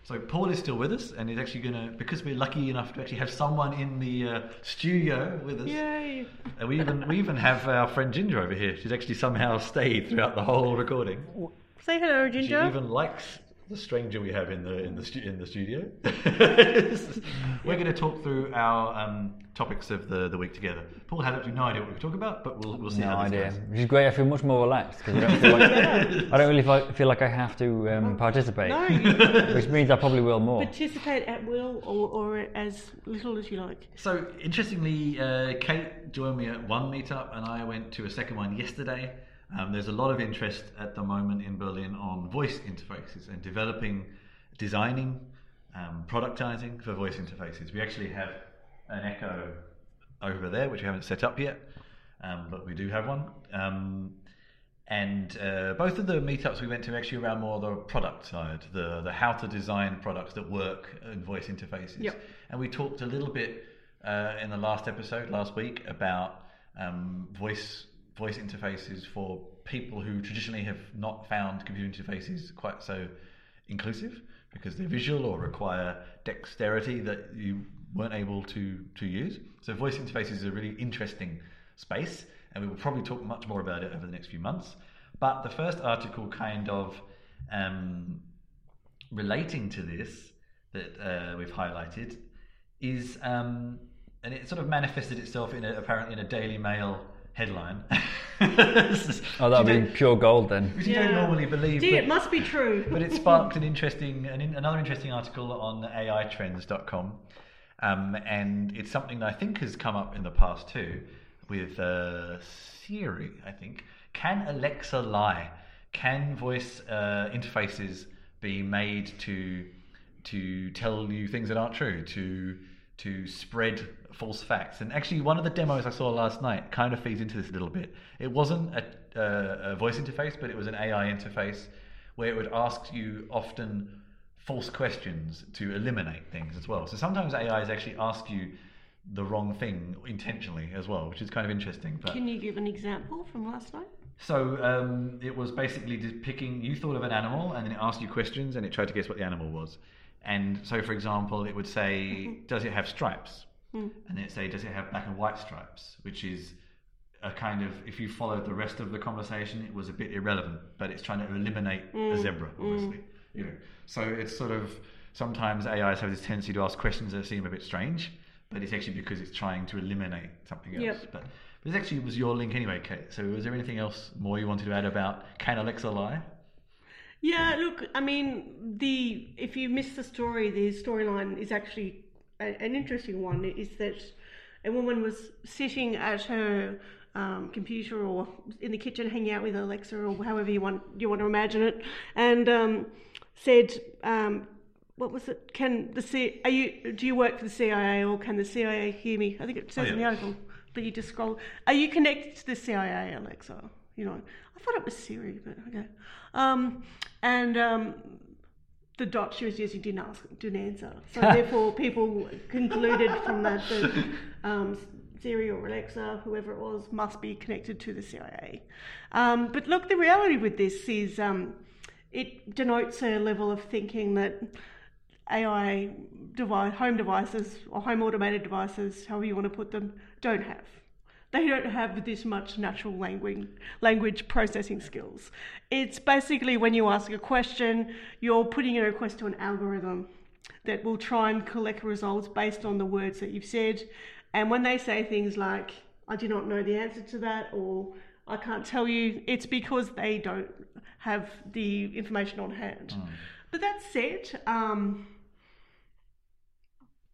So Paul is still with us, and he's actually going to, because we're lucky enough to actually have someone in the uh, studio with us. Yay. And we even we even have our friend Ginger over here. She's actually somehow stayed throughout the whole recording. Say hello, Ginger. She even likes the stranger we have in the in the stu- in the studio. We're going to talk through our um, topics of the, the week together. Paul had absolutely no idea what we were talking about, but we'll we'll see No how this idea. goes. Which is great. I feel much more relaxed because I don't like I don't really fi- feel like I have to um, participate, No, you which means I probably will more. participate at will or, or as little as you like. So interestingly, uh, Kate joined me at one meetup, and I went to a second one yesterday. Um, there's a lot of interest at the moment in Berlin on voice interfaces and developing, designing, um, productizing for voice interfaces. We actually have an Echo over there, which we haven't set up yet, um, but we do have one. Um, and uh, both of the meetups we went to actually around more the product side, the the how to design products that work in voice interfaces. Yep. And we talked a little bit uh, in the last episode last week about um, voice voice interfaces for people who traditionally have not found computer interfaces quite so inclusive because they're visual or require dexterity that you weren't able to to use. So voice interfaces is a really interesting space, and we will probably talk much more about it over the next few months. But the first article kind of um, relating to this that uh, we've highlighted is, um, and it sort of manifested itself in a, apparently in a Daily Mail headline. oh, that would be pure gold then. Which you don't normally believe. Gee, but- it must be true. but it sparked an interesting, an, in- another interesting article on AItrends.com, um, and it's something that I think has come up in the past too, with uh, Siri. I think can Alexa lie? Can voice uh, interfaces be made to to tell you things that aren't true? To to spread false facts. And actually, one of the demos I saw last night kind of feeds into this a little bit. It wasn't a, a, a voice interface, but it was an AI interface where it would ask you often false questions to eliminate things as well. So sometimes AIs actually ask you the wrong thing intentionally as well, which is kind of interesting. But Can you give an example from last night? so um, it was basically just picking. You thought of an animal, and then it asked you questions, and it tried to guess what the animal was. And so, for example, it would say, "Does it have stripes?" Mm. And then it say, "Does it have black and white stripes?" Which is a kind of, if you followed the rest of the conversation, it was a bit irrelevant. But it's trying to eliminate a mm. zebra, mm. obviously. You know, so it's sort of sometimes AIs have this tendency to ask questions that seem a bit strange, but it's actually because it's trying to eliminate something else. Yep. But this actually was your link anyway, Kate. So was there anything else more you wanted to add about can Alexa lie? Yeah, look, I mean, the if you missed the story, the storyline is actually an interesting one. Is that a woman was sitting at her um, computer or in the kitchen, hanging out with Alexa or however you want you want to imagine it, and um, said, um, "What was it? Can the C? Are you? Do you work for the CIA or can the CIA hear me?" I think it says in the article that you just scroll. Are you connected to the CIA, Alexa? You know, I thought it was Siri, but okay. Um, and um, the dot she was using didn't ask, didn't answer. So therefore, people concluded from that that um, Siri or Alexa, whoever it was, must be connected to the CIA. Um, but look, the reality with this is um, it denotes a level of thinking that AI device, home devices or home automated devices, however you want to put them, don't have. They don't have this much natural language language processing skills. It's basically when you ask a question, you're putting a request to an algorithm that will try and collect results based on the words that you've said. And when they say things like, I do not know the answer to that, or I can't tell you, it's because they don't have the information on hand. But that said, um,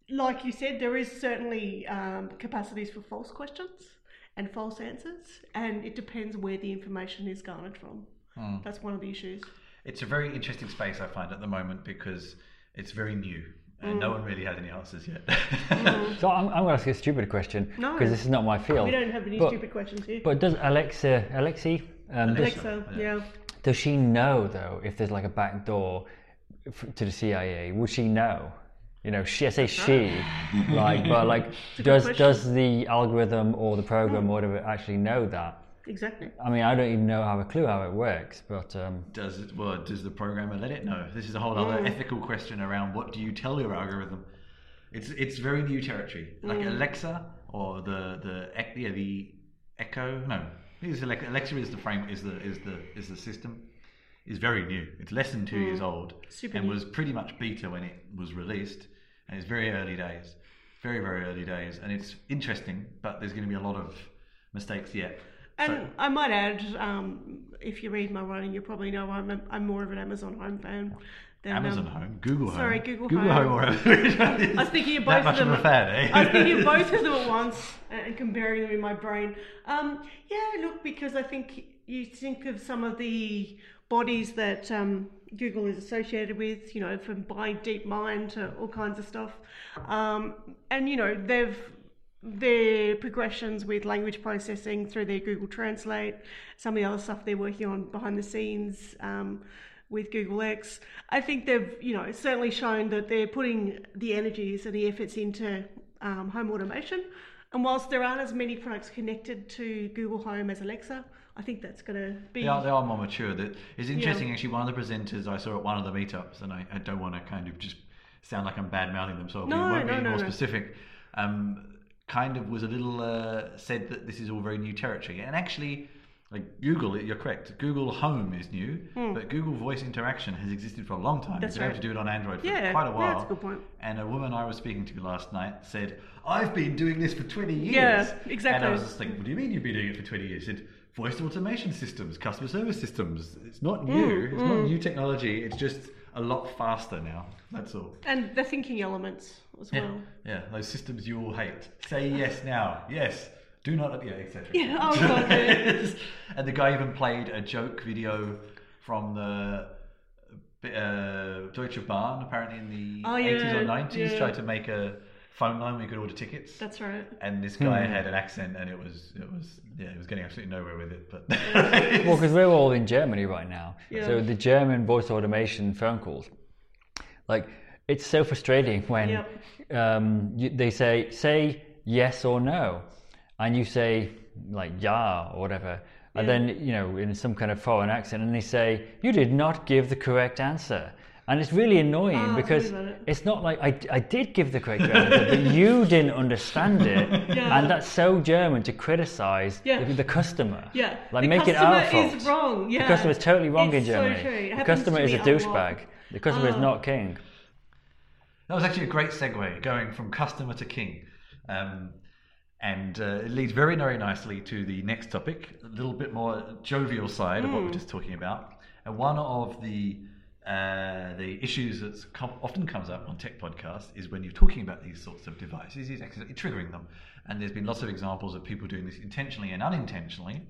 like you said, there is certainly um, capacities for false questions and false answers, and it depends where the information is garnered from. That's one of the issues. It's a very interesting space I find at the moment because it's very new and Mm. no one really has any answers yet. So I'm, I'm going to ask you a stupid question No. because this is not my field. We don't have any But- stupid questions here. But does Alexa, Alexi, um, does, Alexa, yeah. does she know though if there's like a back door f- to the CIA? Would she know? You know, she, I say she, like, but like, does question. does the algorithm or the program or whatever actually know that? Exactly. I mean, I don't even know have a clue how it works, but um, does it, well, does the programmer let it know? This is a whole other ethical question around what do you tell your algorithm? It's it's very new territory. Like Alexa or the the yeah, the Echo. No, it's Alexa. Alexa is the frame is the is the is the system. is very new. It's less than two years old Mm. Super and new. was pretty much beta when it was released. And it's very early days, very very early days, and it's interesting. But there's going to be a lot of mistakes yet. And So- I might add, um, if you read my writing, you probably know I'm, a, I'm more of an Amazon Home fan. Than, Amazon um, Home, Google Home. sorry, Google Google Home. Home. or I I was thinking of both of them. of fan, eh? I was thinking of both of them at once and comparing them in my brain. Um, yeah, look, because I think you think of some of the bodies that um, Google is associated with, you know, from buying DeepMind to all kinds of stuff, um, and you know they've their progressions with language processing through their Google Translate, some of the other stuff they're working on behind the scenes um, with Google X. I think they've, you know, certainly shown that they're putting the energies and the efforts into um, home automation. And whilst there aren't as many products connected to Google Home as Alexa, I think that's going to be. They are, they are more mature. That it's interesting. Actually, one of the presenters I saw at one of the meetups, and I, I don't want to kind of just sound like I'm bad mouthing them, so I No, won't no, be no, more specific. Um, kind of was a little uh, said that this is all very new territory, and actually, like Google, you're correct. Google Home is new, but Google Voice Interaction has existed for a long time. That's You've been able to do it on Android for Yeah, quite a while. yeah, that's a good point. And a woman I was speaking to last night said, "I've been doing this for 20 years." Yeah, exactly. And. I was just like, "What do you mean you've been doing it for 20 years?" She said, "Voice automation systems, customer service systems. It's not new. it's not new technology. It's just a lot faster now. That's all." and the thinking elements as Yeah, well. yeah. Those systems you all hate. Say yes now. Yes. Do not. Yeah, etc. Yeah, oh god, and the guy even played a joke video from the uh, Deutsche Bahn, apparently in the Oh, 80s or 90s, yeah. tried to make a phone line where you could order tickets. That's right. and this guy had an accent, and it was, it was, yeah, he was getting absolutely nowhere with it. But Well, because we're all in Germany right now. Yeah. So the German voice automation phone calls, like it's so frustrating when Yep. um, you, they say say yes or no, and you say like ja or whatever, and then you know in some kind of foreign accent, and they say you did not give the correct answer. And it's really annoying Ah, because tell me about it. it's not like I, I did give the correct answer, but you didn't understand it. Yeah. And that's so German to criticize Yeah. the, the customer. Yeah, Like the make it our customer fault. is wrong. Yeah, The customer is totally wrong It's in so Germany. true. It the customer is a douchebag. The customer is Oh. not king. That was actually a great segue, going from customer to king. Um, and uh, it leads very, very nicely to the next topic, a little bit more jovial side of what Hmm. we're just talking about. And one of the uh, the issues that com- often comes up on tech podcasts is when you're talking about these sorts of devices, is actually triggering them. And there's been lots of examples of people doing this intentionally and unintentionally.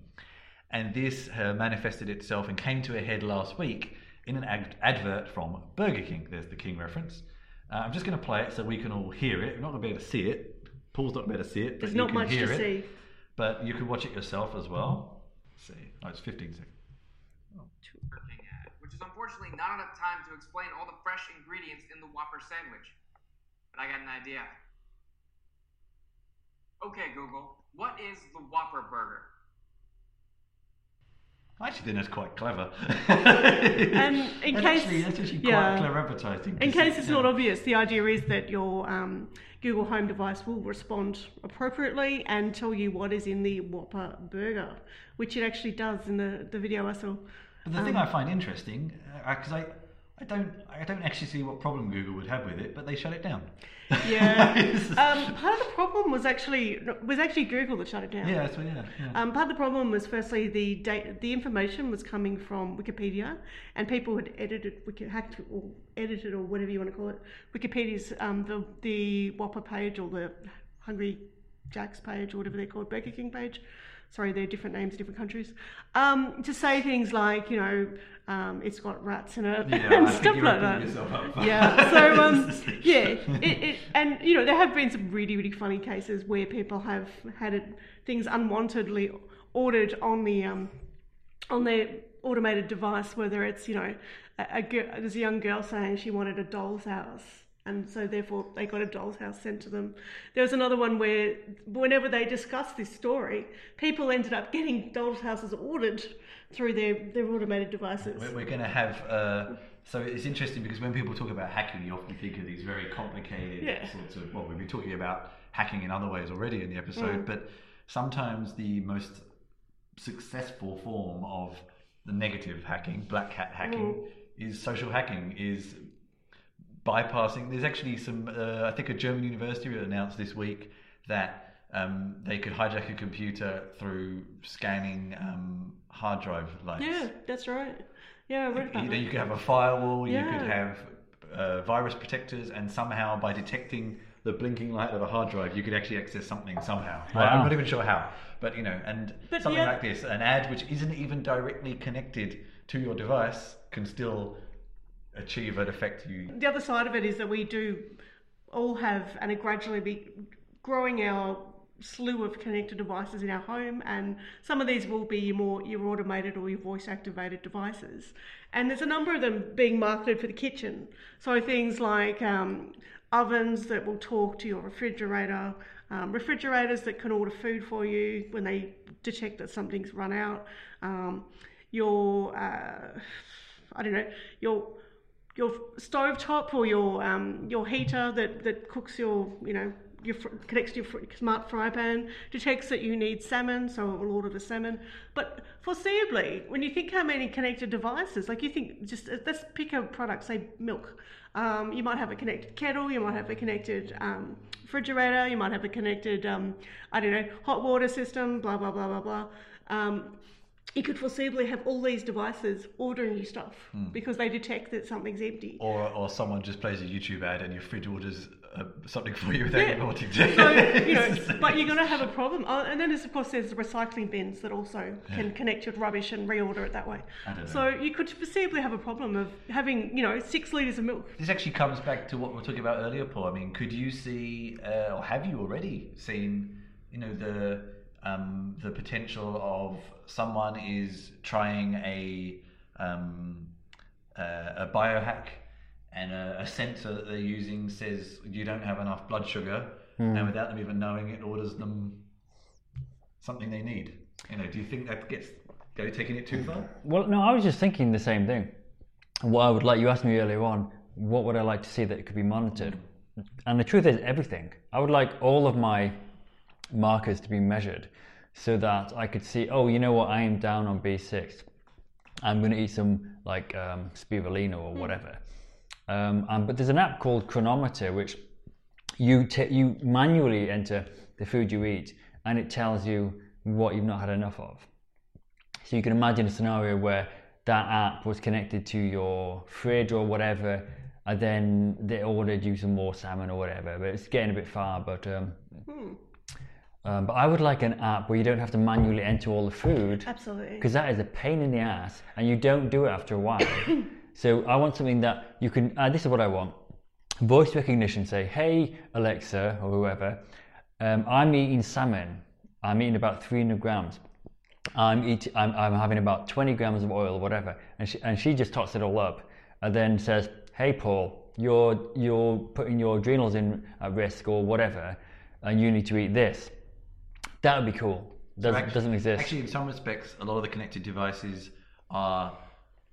And this uh, manifested itself and came to a head last week in an ad- advert from Burger King. There's the King reference. Uh, I'm just going to play it so we can all hear it. We're not going to be able to see it. Paul's not going to be able to see it, but There's you not can much hear to it. see. But you can watch it yourself as well. Let's see. Oh, it's 15 seconds. Ad, which is unfortunately not enough time to explain all the fresh ingredients in the Whopper sandwich. But I got an idea. Okay, Google, what is the Whopper burger? I actually think that's quite clever. And in that's case- actually, that's actually yeah. quite clever advertising. In 'cause case it's yeah. not obvious, the idea is that your um, Google Home device will respond appropriately and tell you what is in the Whopper burger, which it actually does in the, the video I saw. But the Um, thing I find interesting, because I, I don't, I don't actually see what problem Google would have with it, but they shut it down. Yeah. um, part of the problem was actually was actually Google that shut it down. yeah, that's what. Yeah, yeah. Um, part of the problem was firstly the data, the information was coming from Wikipedia, and people had edited, hacked or edited or whatever you want to call it, Wikipedia's um, the the Whopper page or the Hungry Jack's page or whatever they're called, Burger King page. Sorry, they're different names in different countries. Um, to say things like, you know, um, it's got rats in it Yeah, and I stuff like that. yourself up for- Yeah. So um, yeah, it, it, and you know there have been some really really funny cases where people have had it, things unwantedly ordered on the um, on their automated device, whether it's you know a, a girl, there's a young girl saying she wanted a doll's house. And so, therefore, they got a doll's house sent to them. There was another one where, whenever they discussed this story, people ended up getting doll's houses ordered through their, their automated devices. We're, we're going to have. Uh, so it's interesting because when people talk about hacking, you often think of these very complicated Yeah. sorts of. Well, we've been talking about hacking in other ways already in the episode, Mm. but sometimes the most successful form of the negative hacking, black hat hacking, is social hacking, is bypassing. There's actually some, uh, I think a German university announced this week that um, they could hijack a computer through scanning um, hard drive lines. Yeah, that's right. Yeah, I read about You, that. you could have a firewall, Yeah. you could have uh, virus protectors, and somehow by detecting the blinking light of a hard drive, you could actually access something somehow. I- Wow. I'm not even sure how, but you know, and But something yeah- like this, an ad which isn't even directly connected to your device, can still achieve an effect you. the other side of it is that we do all have and are gradually be growing our slew of connected devices in our home and some of these will be your more your automated or your voice activated devices and there's a number of them being marketed for the kitchen so things like um, ovens that will talk to your refrigerator um, refrigerators that can order food for you when they detect that something's run out um, your uh, I don't know your your stove top or your um, your heater that, that cooks your you know your connects to your fr- smart fry pan detects that you need salmon, so it will order the salmon. But foreseeably, when you think how many connected devices, like you think just uh, let's pick a product, say milk. Um, you might have a connected kettle, you might have a connected um, refrigerator, you might have a connected um, I don't know hot water system, blah blah blah blah blah. You could foreseeably have all these devices ordering you stuff because they detect that something's empty. Or, or someone just plays a YouTube ad and your fridge orders uh, something for you without Yeah. you wanting to. So, you know, but you're going to have a problem. Oh, and then, of course, there's the recycling bins that also can connect your rubbish and reorder it that way. I don't know. So you could foreseeably have a problem of having, you know, six litres of milk. This actually comes back to what we were talking about earlier, Paul. I mean, could you see, uh, or have you already seen, you know, the um, the potential of someone is trying a um, uh, a biohack, and a, a sensor that they're using says you don't have enough blood sugar, and without them even knowing it, orders them something they need. You know, do you think that gets go taking it too far? Well, no, I was just thinking the same thing. What I would like, you asked me earlier on, what would I like to see that could be monitored? And the truth is, everything. I would like all of my markers to be measured so that I could see, oh, you know what, I am down on B6. I'm going to eat some like um, spirulina or whatever. Um, and, but there's an app called Cronometer, which you ta you manually enter the food you eat, and it tells you what you've not had enough of. So you can imagine a scenario where that app was connected to your fridge or whatever, and then they ordered you some more salmon or whatever. But it's getting a bit far. But um, um, but I would like an app where you don't have to manually enter all the food Absolutely. because that is a pain in the ass, and you don't do it after a while. so I want something that you can. Uh, this is what I want: voice recognition. Say, "Hey Alexa" or whoever, um, I'm eating salmon. I'm eating about 300 grams. I'm eating. I'm, I'm having about 20 grams of oil or whatever, and she and she just tots it all up, and then says, "Hey Paul, you're you're putting your adrenals in at risk or whatever, and you need to eat this." That would be cool. Doesn't, Actu- doesn't exist. Actually, in some respects, a lot of the connected devices are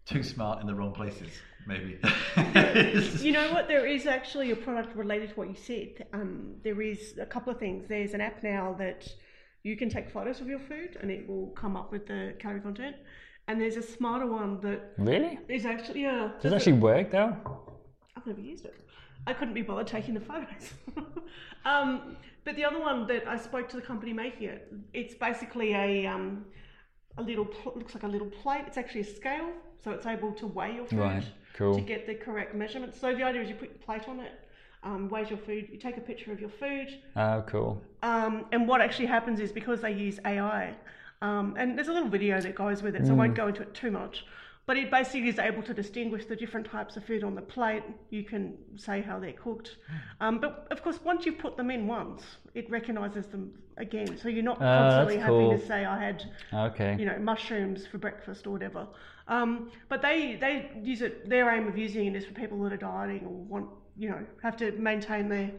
too smart in the wrong places. Maybe. You know what? There is actually a product related to what you said. Um, there is a couple of things. There's an app now that you can take photos of your food and it will come up with the calorie content. And there's a smarter one that Really? is actually yeah. Does it actually work though? I've never used it. I couldn't be bothered taking the photos. um, but the other one that I spoke to the company making it, it's basically a um, a little looks like a little plate. It's actually a scale, so it's able to weigh your food Right, cool. to get the correct measurements. So the idea is you put your plate on it, um, weighs your food, you take a picture of your food, Oh, cool. um, and what actually happens is because they use AI, um, and there's a little video that goes with it, so I won't go into it too much. But it basically is able to distinguish the different types of food on the plate. You can say how they're cooked. Um, but of course, once you put them in once, it recognises them again. So you're not Ah, constantly having cool. to say, I had Okay. you know mushrooms for breakfast or whatever. Um, but they they use it. Their aim of using it is for people that are dieting or want you know have to maintain their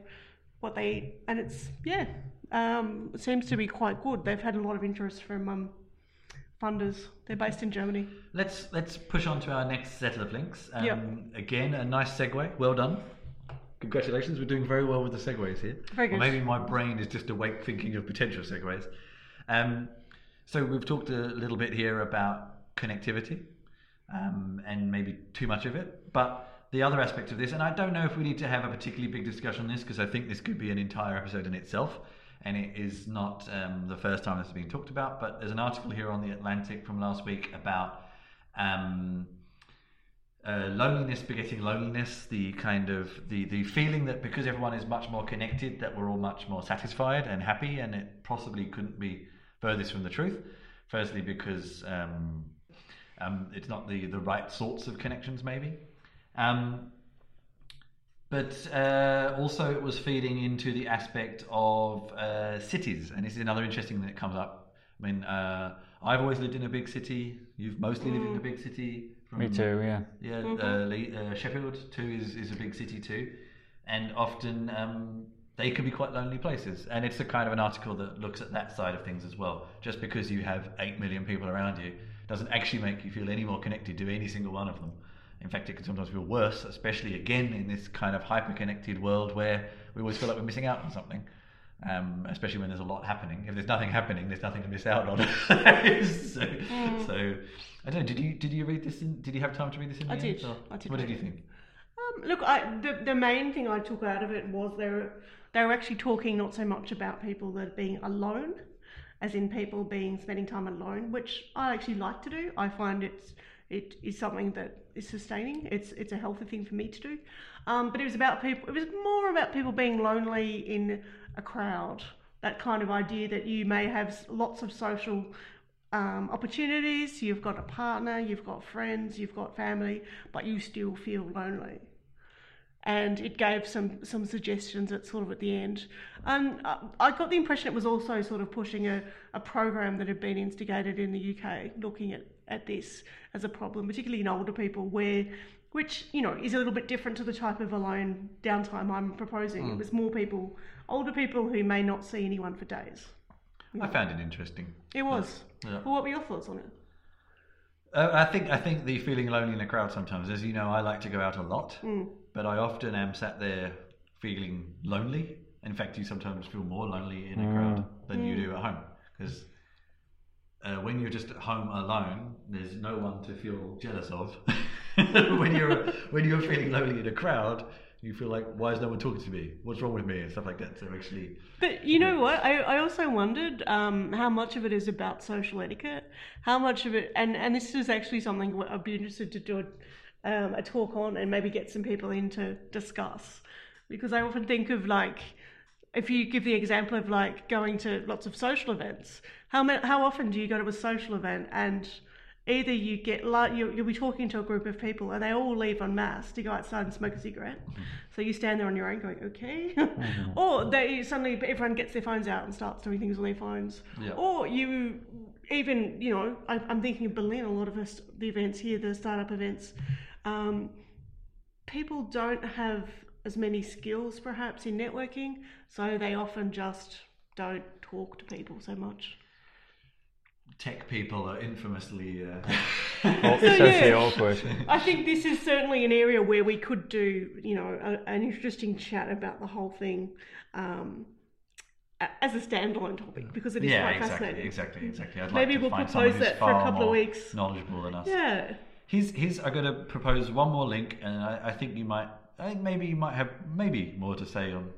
what they eat, and it's yeah, um, it seems to be quite good. They've had a lot of interest from um, funders. They're based in Germany. let's let's push on to our next set of links. Um, Yep. Again, a nice segue. Well done. Congratulations, we're doing very well with the segues here. Very Or good. maybe my brain is just awake thinking of potential segues. Um, so we've talked a little bit here about connectivity um, and maybe too much of it. But the other aspect of this, and I don't know if we need to have a particularly big discussion on this because I think this could be an entire episode in itself, and it is not um, the first time this has been talked about. But there's an article here on the Atlantic from last week about um, uh, loneliness begetting loneliness, the kind of the the feeling that because everyone is much more connected, that we're all much more satisfied and happy, and it possibly couldn't be furthest from the truth. Firstly, because um, um, it's not the the right sorts of connections, maybe. Um, but uh, also, it was feeding into the aspect of uh, cities, and this is another interesting thing that comes up. I mean, uh, I've always lived in a big city. You've mostly lived in a big city. From, Me too, yeah. Yeah, uh, Le- uh, Sheffield too is, is a big city too, and often um, they can be quite lonely places. And it's a kind of an article that looks at that side of things as well. Just because you have eight million people around you doesn't actually make you feel any more connected to any single one of them. In fact, it can sometimes feel worse, especially again in this kind of hyper-connected world where we always feel like we're missing out on something. Um, especially when there's a lot happening. If there's nothing happening, there's nothing to miss out on. so, so, I don't know. Did you did you read this? In, did you have time to read this in the I did. I did What did you think? Um, look, I, the the main thing I took out of it was they were they were actually talking not so much about people that are being alone, as in people being spending time alone, which I actually like to do. I find it's it is something that sustaining. It's it's a healthy thing for me to do. Um, but it was about people. It was more about people being lonely in a crowd. That kind of idea that you may have lots of social um, opportunities. You've got a partner, you've got friends, you've got family, but you still feel lonely. And it gave some some suggestions at sort of at the end. And uh, I got the impression it was also sort of pushing a, a program that had been instigated in the UK, looking at, at this as a problem, particularly in older people, where which you know is a little bit different to the type of alone downtime I'm proposing. It hmm. was more people, older people who may not see anyone for days. I found it interesting. It was. Yeah. Well, what were your thoughts on it? Uh, I think I think the feeling lonely in a crowd sometimes, as you know, I like to go out a lot, hmm. but I often am sat there feeling lonely. In fact, you sometimes feel more lonely in a crowd hmm. than you do at home because uh, when you're just at home alone, there's no one to feel jealous of. when you're when you're feeling lonely in a crowd, you feel like, why is no one talking to me? What's wrong with me? And stuff like that. So actually, But you know what? I, I also wondered um, how much of it is about social etiquette, how much of it, and, and this is actually something I'd be interested to do a, um, a talk on and maybe get some people in to discuss. Because I often think of like, if you give the example of like going to lots of social events, how how often do you go to a social event and either you get like you, you'll be talking to a group of people and they all leave en masse to go outside and smoke a cigarette? So you stand there on your own going okay. Or they suddenly everyone gets their phones out and starts doing things on their phones. Or you even you know I, i'm thinking of berlin a lot of us the events here the startup events um, people don't have as many skills perhaps in networking so they often just don't talk to people so much tech people are infamously. Uh, So, socially yeah. awkward. I think this is certainly an area where we could do, you know, a, an interesting chat about the whole thing um, as a standalone topic because it is yeah, quite exactly, fascinating. exactly, exactly. I'd Maybe like we'll propose someone who's that for a couple of more weeks. knowledgeable than us. Yeah. Here's here's I'm going to propose one more link, and I, I think you might, I think maybe you might have maybe more to say on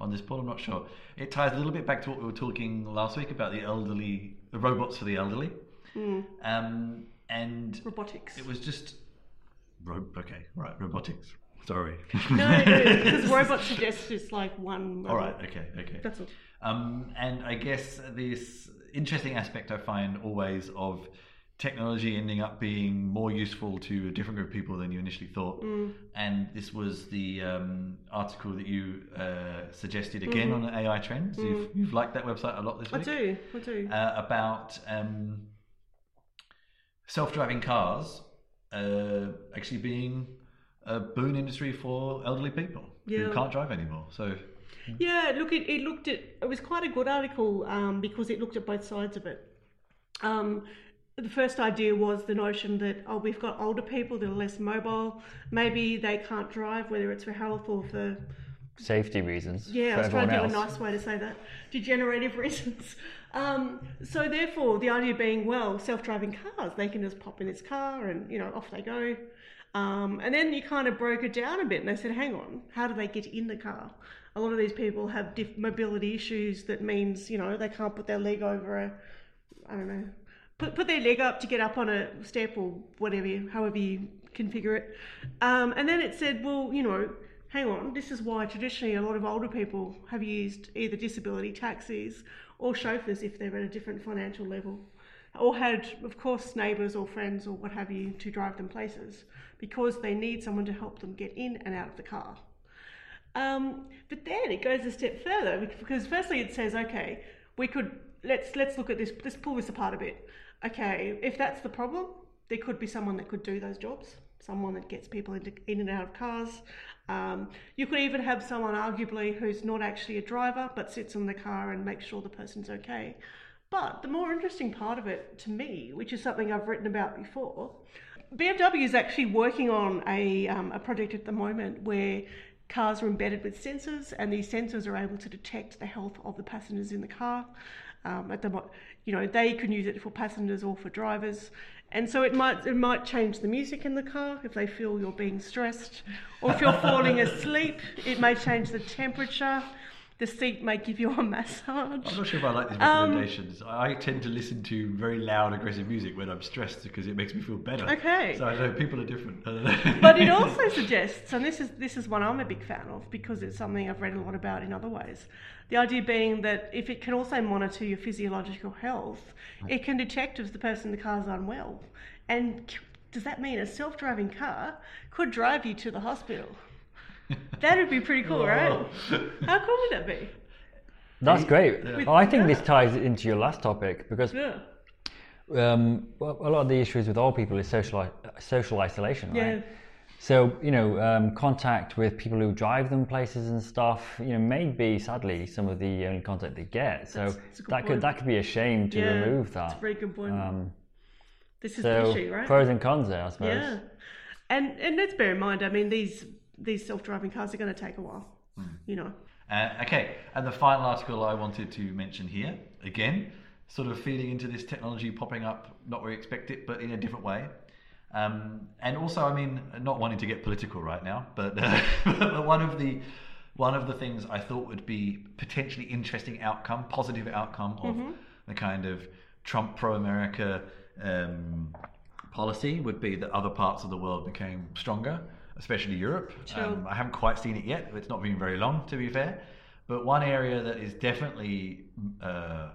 on this, Paul. I'm not sure. It ties a little bit back to what we were talking last week about the elderly, the robots for the elderly, Hmm. um, and Robotics. it was just, ro- okay, right, robotics. Sorry. No, no, because robot suggests just like one. All right. robot. Okay. Okay. That's all. Um, and I guess this interesting aspect I find always of technology ending up being more useful to a different group of people than you initially thought. Mm. And this was the um, article that you uh, suggested again on AI trends. You've, you've liked that website a lot this Mm. I week. do. I do. Uh, about um, self-driving cars uh, actually being a boon industry for elderly people who can't drive anymore. So Yeah, look, it, it looked at it was quite a good article um, because it looked at both sides of it. Um, the first idea was the notion that oh, we've got older people that are less mobile. Maybe they can't drive, whether it's for health or for safety reasons Yeah, I was trying to of a nice way to say that. Degenerative reasons. Um, so therefore, the idea being, well, self-driving cars, they can just pop in this car and you know off they go. Um, and then you kind of broke it down a bit, and they said, hang on, how do they get in the car? A lot of these people have diff- mobility issues. That means you know they can't put their leg over a, I don't know, put put their leg up to get up on a step or whatever, however you configure it. Um, and then it said, well, you know, hang on, this is why traditionally a lot of older people have used either disability taxis or chauffeurs if they're at a different financial level, or had, of course, neighbours or friends or what have you to drive them places because they need someone to help them get in and out of the car. Um, but then it goes a step further because firstly it says, okay, we could let's let's look at this. Let's pull this apart a bit. Okay, if that's the problem, there could be someone that could do those jobs. Someone that gets people into, in and out of cars. Um, you could even have someone, arguably, who's not actually a driver but sits in the car and makes sure the person's okay. But the more interesting part of it to me, which is something I've written about before, BMW is actually working on a, um, a project at the moment where cars are embedded with sensors, and these sensors are able to detect the health of the passengers in the car. Um, at the, mo- you know, they can use it for passengers or for drivers, and so it might it might change the music in the car if they feel you're being stressed, or if you're falling asleep, it may change the temperature. The seat may give you a massage. I'm not sure if I like these Um, recommendations. I tend to listen to very loud, aggressive music when I'm stressed because it makes me feel better. Okay. So I know people are different. I don't know. but it also suggests, and this is this is one I'm a big fan of because it's something I've read a lot about in other ways. The idea being that if it can also monitor your physiological health, it can detect if the person in the car is unwell. And does that mean a self-driving car could drive you to the hospital? That would be pretty cool, right? How cool would that be? That's great. Yeah. Well, I think this ties into your last topic because Yeah. um, well, a lot of the issues with old people is social social isolation, right? Yeah. So you know, um, contact with people who drive them places and stuff. You know, may be sadly some of the only contact they get. So That's- that's a good that could that could be a shame to Yeah, remove That's that. a very good point. Um, this is so the issue, right? pros and cons there, I suppose. Yeah, and and let's bear in mind. I mean, these these self-driving cars are going to take a while. You know. Uh, okay, and the final article I wanted to mention here, again, sort of feeding into this technology popping up, not where we expect it, but in a different way. Um, and also, I mean, not wanting to get political right now, but, uh, but one of the one of the things I thought would be potentially interesting outcome, positive outcome of the kind of Trump pro-America um, policy would be that other parts of the world became stronger, especially Europe. Um, I haven't quite seen it yet. It's not been very long, to be fair. But one area that is definitely uh,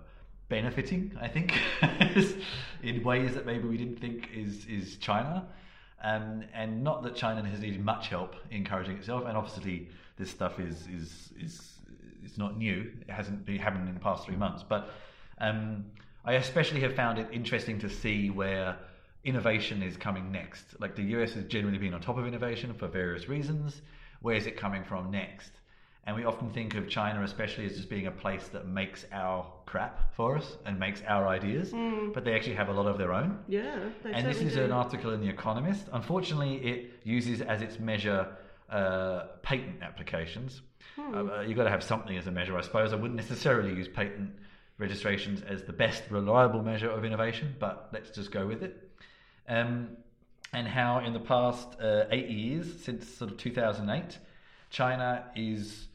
benefiting, I think, in ways that maybe we didn't think is is China. Um, and not that China has needed much help encouraging itself. And obviously, this stuff is is is it's not new. It hasn't been happening in the past three months. But um, I especially have found it interesting to see where innovation is coming next. Like the US has generally been on top of innovation for various reasons. Where is it coming from next? And we often think of China, especially, as just being a place that makes our crap for us and makes our ideas, but they actually have a lot of their own. Yeah. And this is do. an article in The Economist. Unfortunately, it uses as its measure uh, patent applications. Uh, you've got to have something as a measure, I suppose. I wouldn't necessarily use patent registrations as the best reliable measure of innovation, but let's just go with it. Um, and how in the past uh, eight years, since sort of 2008, China is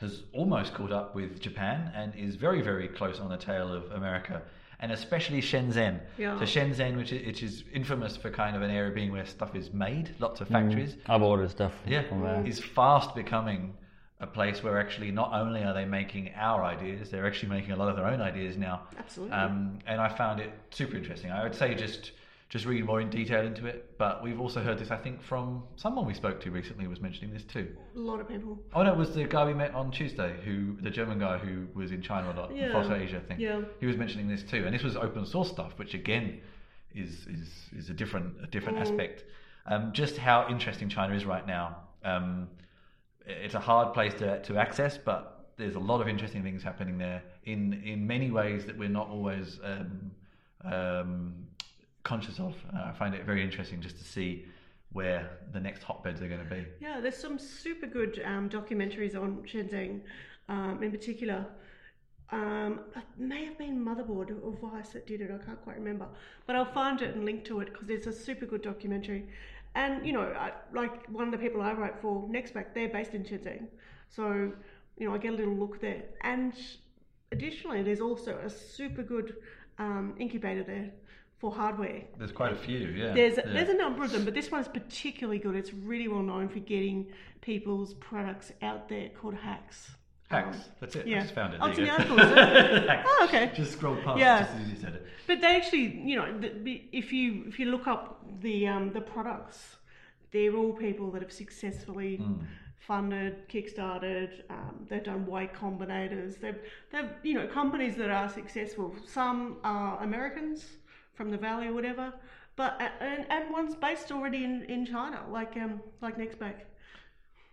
has almost caught up with Japan and is very, very close on the tail of America, and especially Shenzhen. Yeah. So Shenzhen, which is, which is infamous for kind of an area being where stuff is made, lots of factories, I've ordered stuff yeah, from there. is fast becoming a place where actually not only are they making our ideas, they're actually making a lot of their own ideas now. Absolutely. Um, and I found it super interesting. I would say just just read more in detail into it. But we've also heard this, I think, from someone we spoke to recently was mentioning this too. a lot of people. Oh no, it was the guy we met on Tuesday, who the German guy who was in China a lot, Yeah. Asia thing. Yeah. He was mentioning this too, and this was open source stuff, which again is is is a different a different aspect. Um, just how interesting China is right now. Um, it's a hard place to to access, but there's a lot of interesting things happening there in in many ways that we're not always um, um, conscious of. Uh, I find it very interesting just to see where the next hotbeds are going to be. Yeah, there's some super good um, documentaries on Shenzhen um, in particular. Um, it may have been Motherboard or Vice that did it, I can't quite remember. But I'll find it and link to it because it's a super good documentary. And, you know, I, like one of the people I write for, Nextback, they're based in Shenzhen. So, you know, I get a little look there. And additionally, there's also a super good um, incubator there for hardware. There's quite a few, yeah. There's yeah. there's a number of them, but this one's particularly good. It's really well known for getting people's products out there called HAX. HAX. Um, That's it. yeah. I just found it. Oh, it's you in the go. article, it? HAX. Oh, okay. Just scroll past Yeah. just as you said it. But they actually, you know, if you if you look up the um, the products, they're all people that have successfully Hmm. funded, kickstarted. Um, they've done Y Combinators. They've they've you know companies that are successful. Some are Americans from the Valley or whatever, but and, and one's based already in, in China, like um like Nextback.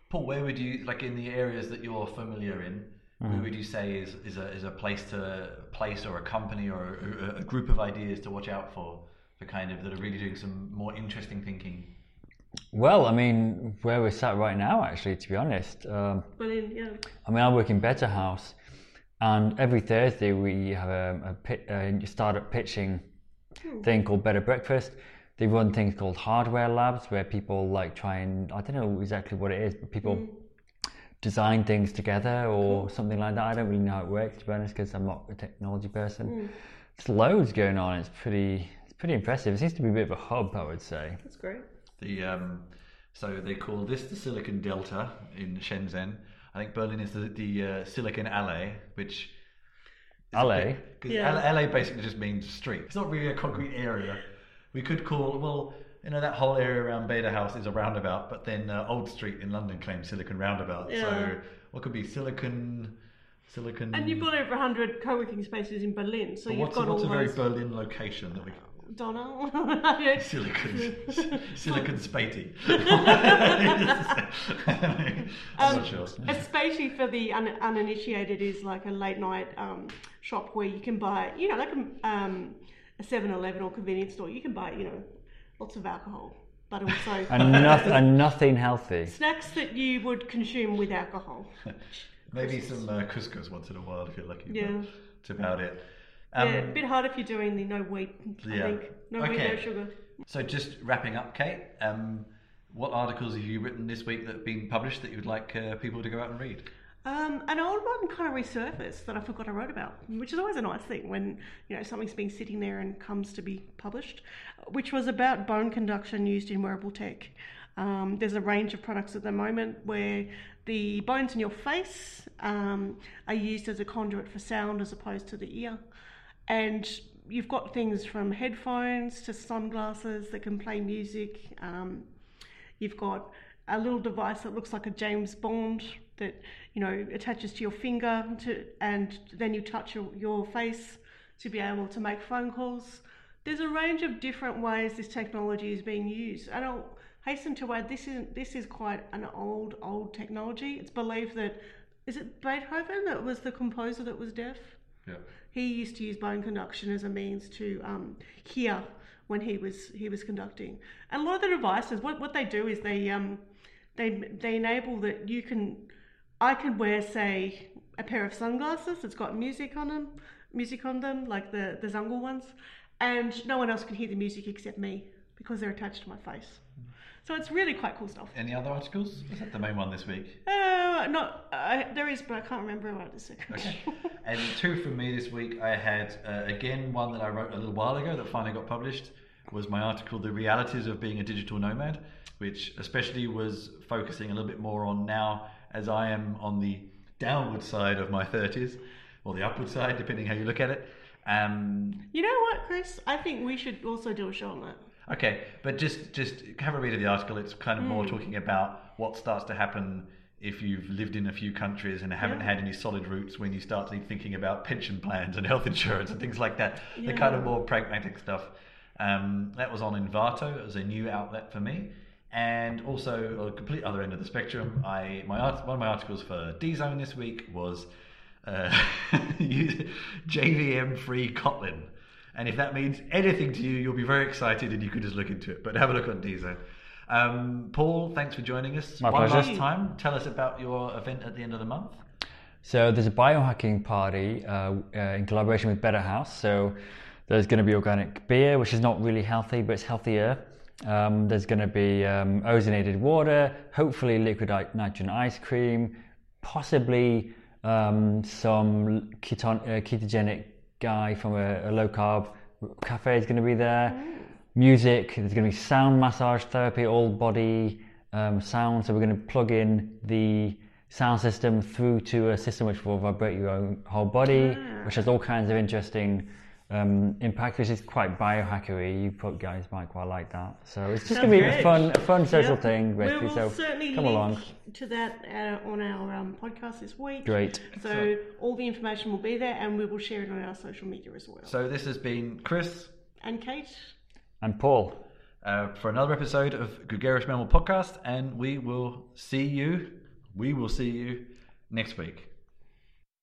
Paul, where would you like in the areas that you're familiar in? Who would you say is, is a is a place to place or a company or a, a group of ideas to watch out for for kind of that are really doing some more interesting thinking? Well, I mean, where we're sat right now, actually, to be honest. Um, But in yeah, I mean, I work in Betahaus, and every Thursday we have a, a, pit, a startup pitching thing called Better Breakfast. They run things called hardware labs where people like try and I don't know exactly what it is, but people design things together or something like that. I don't really know how it works to be honest, because I'm not a technology person. There's loads going on. It's pretty, it's pretty impressive. It seems to be a bit of a hub, I would say. that's great. The um, so they call this the Silicon Delta in Shenzhen. I think Berlin is the, the uh, Silicon Allee, which Allee? because Yeah. Allee basically just means street. It's not really a concrete area. We could call well, you know, that whole area around Betahaus is a roundabout, but then uh, Old Street in London claims Silicon Roundabout. Yeah. So what could be Silicon? Silicon. And you've got over 100 co-working spaces in Berlin, so But you've what's, got a, what's all a very those. Berlin location that we Don't know. Silicon Silicon Späti. I'm Um, not sure. Especially for the un- uninitiated, is like a late night um, shop where you can buy, you know, like a, um, a 7-Eleven or convenience store. You can buy, you know, lots of alcohol, but also And, noth- and nothing healthy. snacks that you would consume with alcohol. Maybe some uh, couscous once in a while if you're lucky. but Yeah. That's about it. Um, yeah, a bit hard if you're doing the no wheat. I Yeah. think no wheat, Okay. no sugar. So just wrapping up, Kate. Um, what articles have you written this week that have been published that you'd like uh, people to go out and read? Um, an old one kind of resurfaced that I forgot I wrote about, which is always a nice thing when you know something's been sitting there and comes to be published, which was about bone conduction used in wearable tech. Um, there's a range of products at the moment where the bones in your face um, are used as a conduit for sound as opposed to the ear, and you've got things from headphones to sunglasses that can play music. Um, You've got a little device that looks like a James Bond that you know attaches to your finger to, and then you touch your, your face to be able to make phone calls. There's a range of different ways this technology is being used, and I'll hasten to add this is this is quite an old old technology. It's believed that is it Beethoven that was the composer that was deaf. Yeah. He used to use bone conduction as a means to um, hear when he was he was conducting. And a lot of the devices, what, what they do is they um, they they enable that you can I can wear say a pair of sunglasses that's got music on them, music on them like the the Zungle ones, and no one else can hear the music except me because they're attached to my face. So it's really quite cool stuff. Any other articles? Is that the main one this week? Uh, not uh, there is, but I can't remember right this second. Okay. and two from me this week. I had uh, again one that I wrote a little while ago that finally got published. Was my article "The Realities of Being a Digital Nomad," which especially was focusing a little bit more on now as I am on the downward side of my thirties, or the upward side, depending how you look at it. Um, You know what, Chris? I think we should also do a show on that. Okay, but just just have a read of the article. It's kind of Hmm. more talking about what starts to happen if you've lived in a few countries and haven't Yeah. had any solid roots when you start thinking about pension plans and health insurance and things like that. The kind of more pragmatic stuff. Um, that was on Envato. It was a new outlet for me. And also, a complete other end of the spectrum, I my art, one of my articles for DZone this week was uh, JVM free Kotlin. And if that means anything to you, you'll be very excited and you could just look into it. But have a look on DZone. Um, Paul, thanks for joining us. My One pleasure. last time, tell us about your event at the end of the month. So there's a biohacking party uh, uh, in collaboration with Betahaus. So there's going to be organic beer, which is not really healthy, but it's healthier. Um, there's going to be um, ozonated water, hopefully liquid nitrogen ice cream, possibly um, some keton- uh, ketogenic guy from a, a low carb cafe is going to be there. Music, there's going to be sound massage therapy, all body um, sound. So we're going to plug in the sound system through to a system which will vibrate your own whole body, which has all kinds of interesting um, impact, which is quite biohackery. You pro- guys might quite like that. So it's just going to be a fun, a fun social Yep. thing, We basically. will So certainly come link along. to that uh, on our um, podcast this week. Great. So all the information will be there, and we will share it on our social media as well. So this has been Chris and Kate, And Paul. uh, for another episode of Gregarious Mammal Podcast, and we will see you. We will see you next week.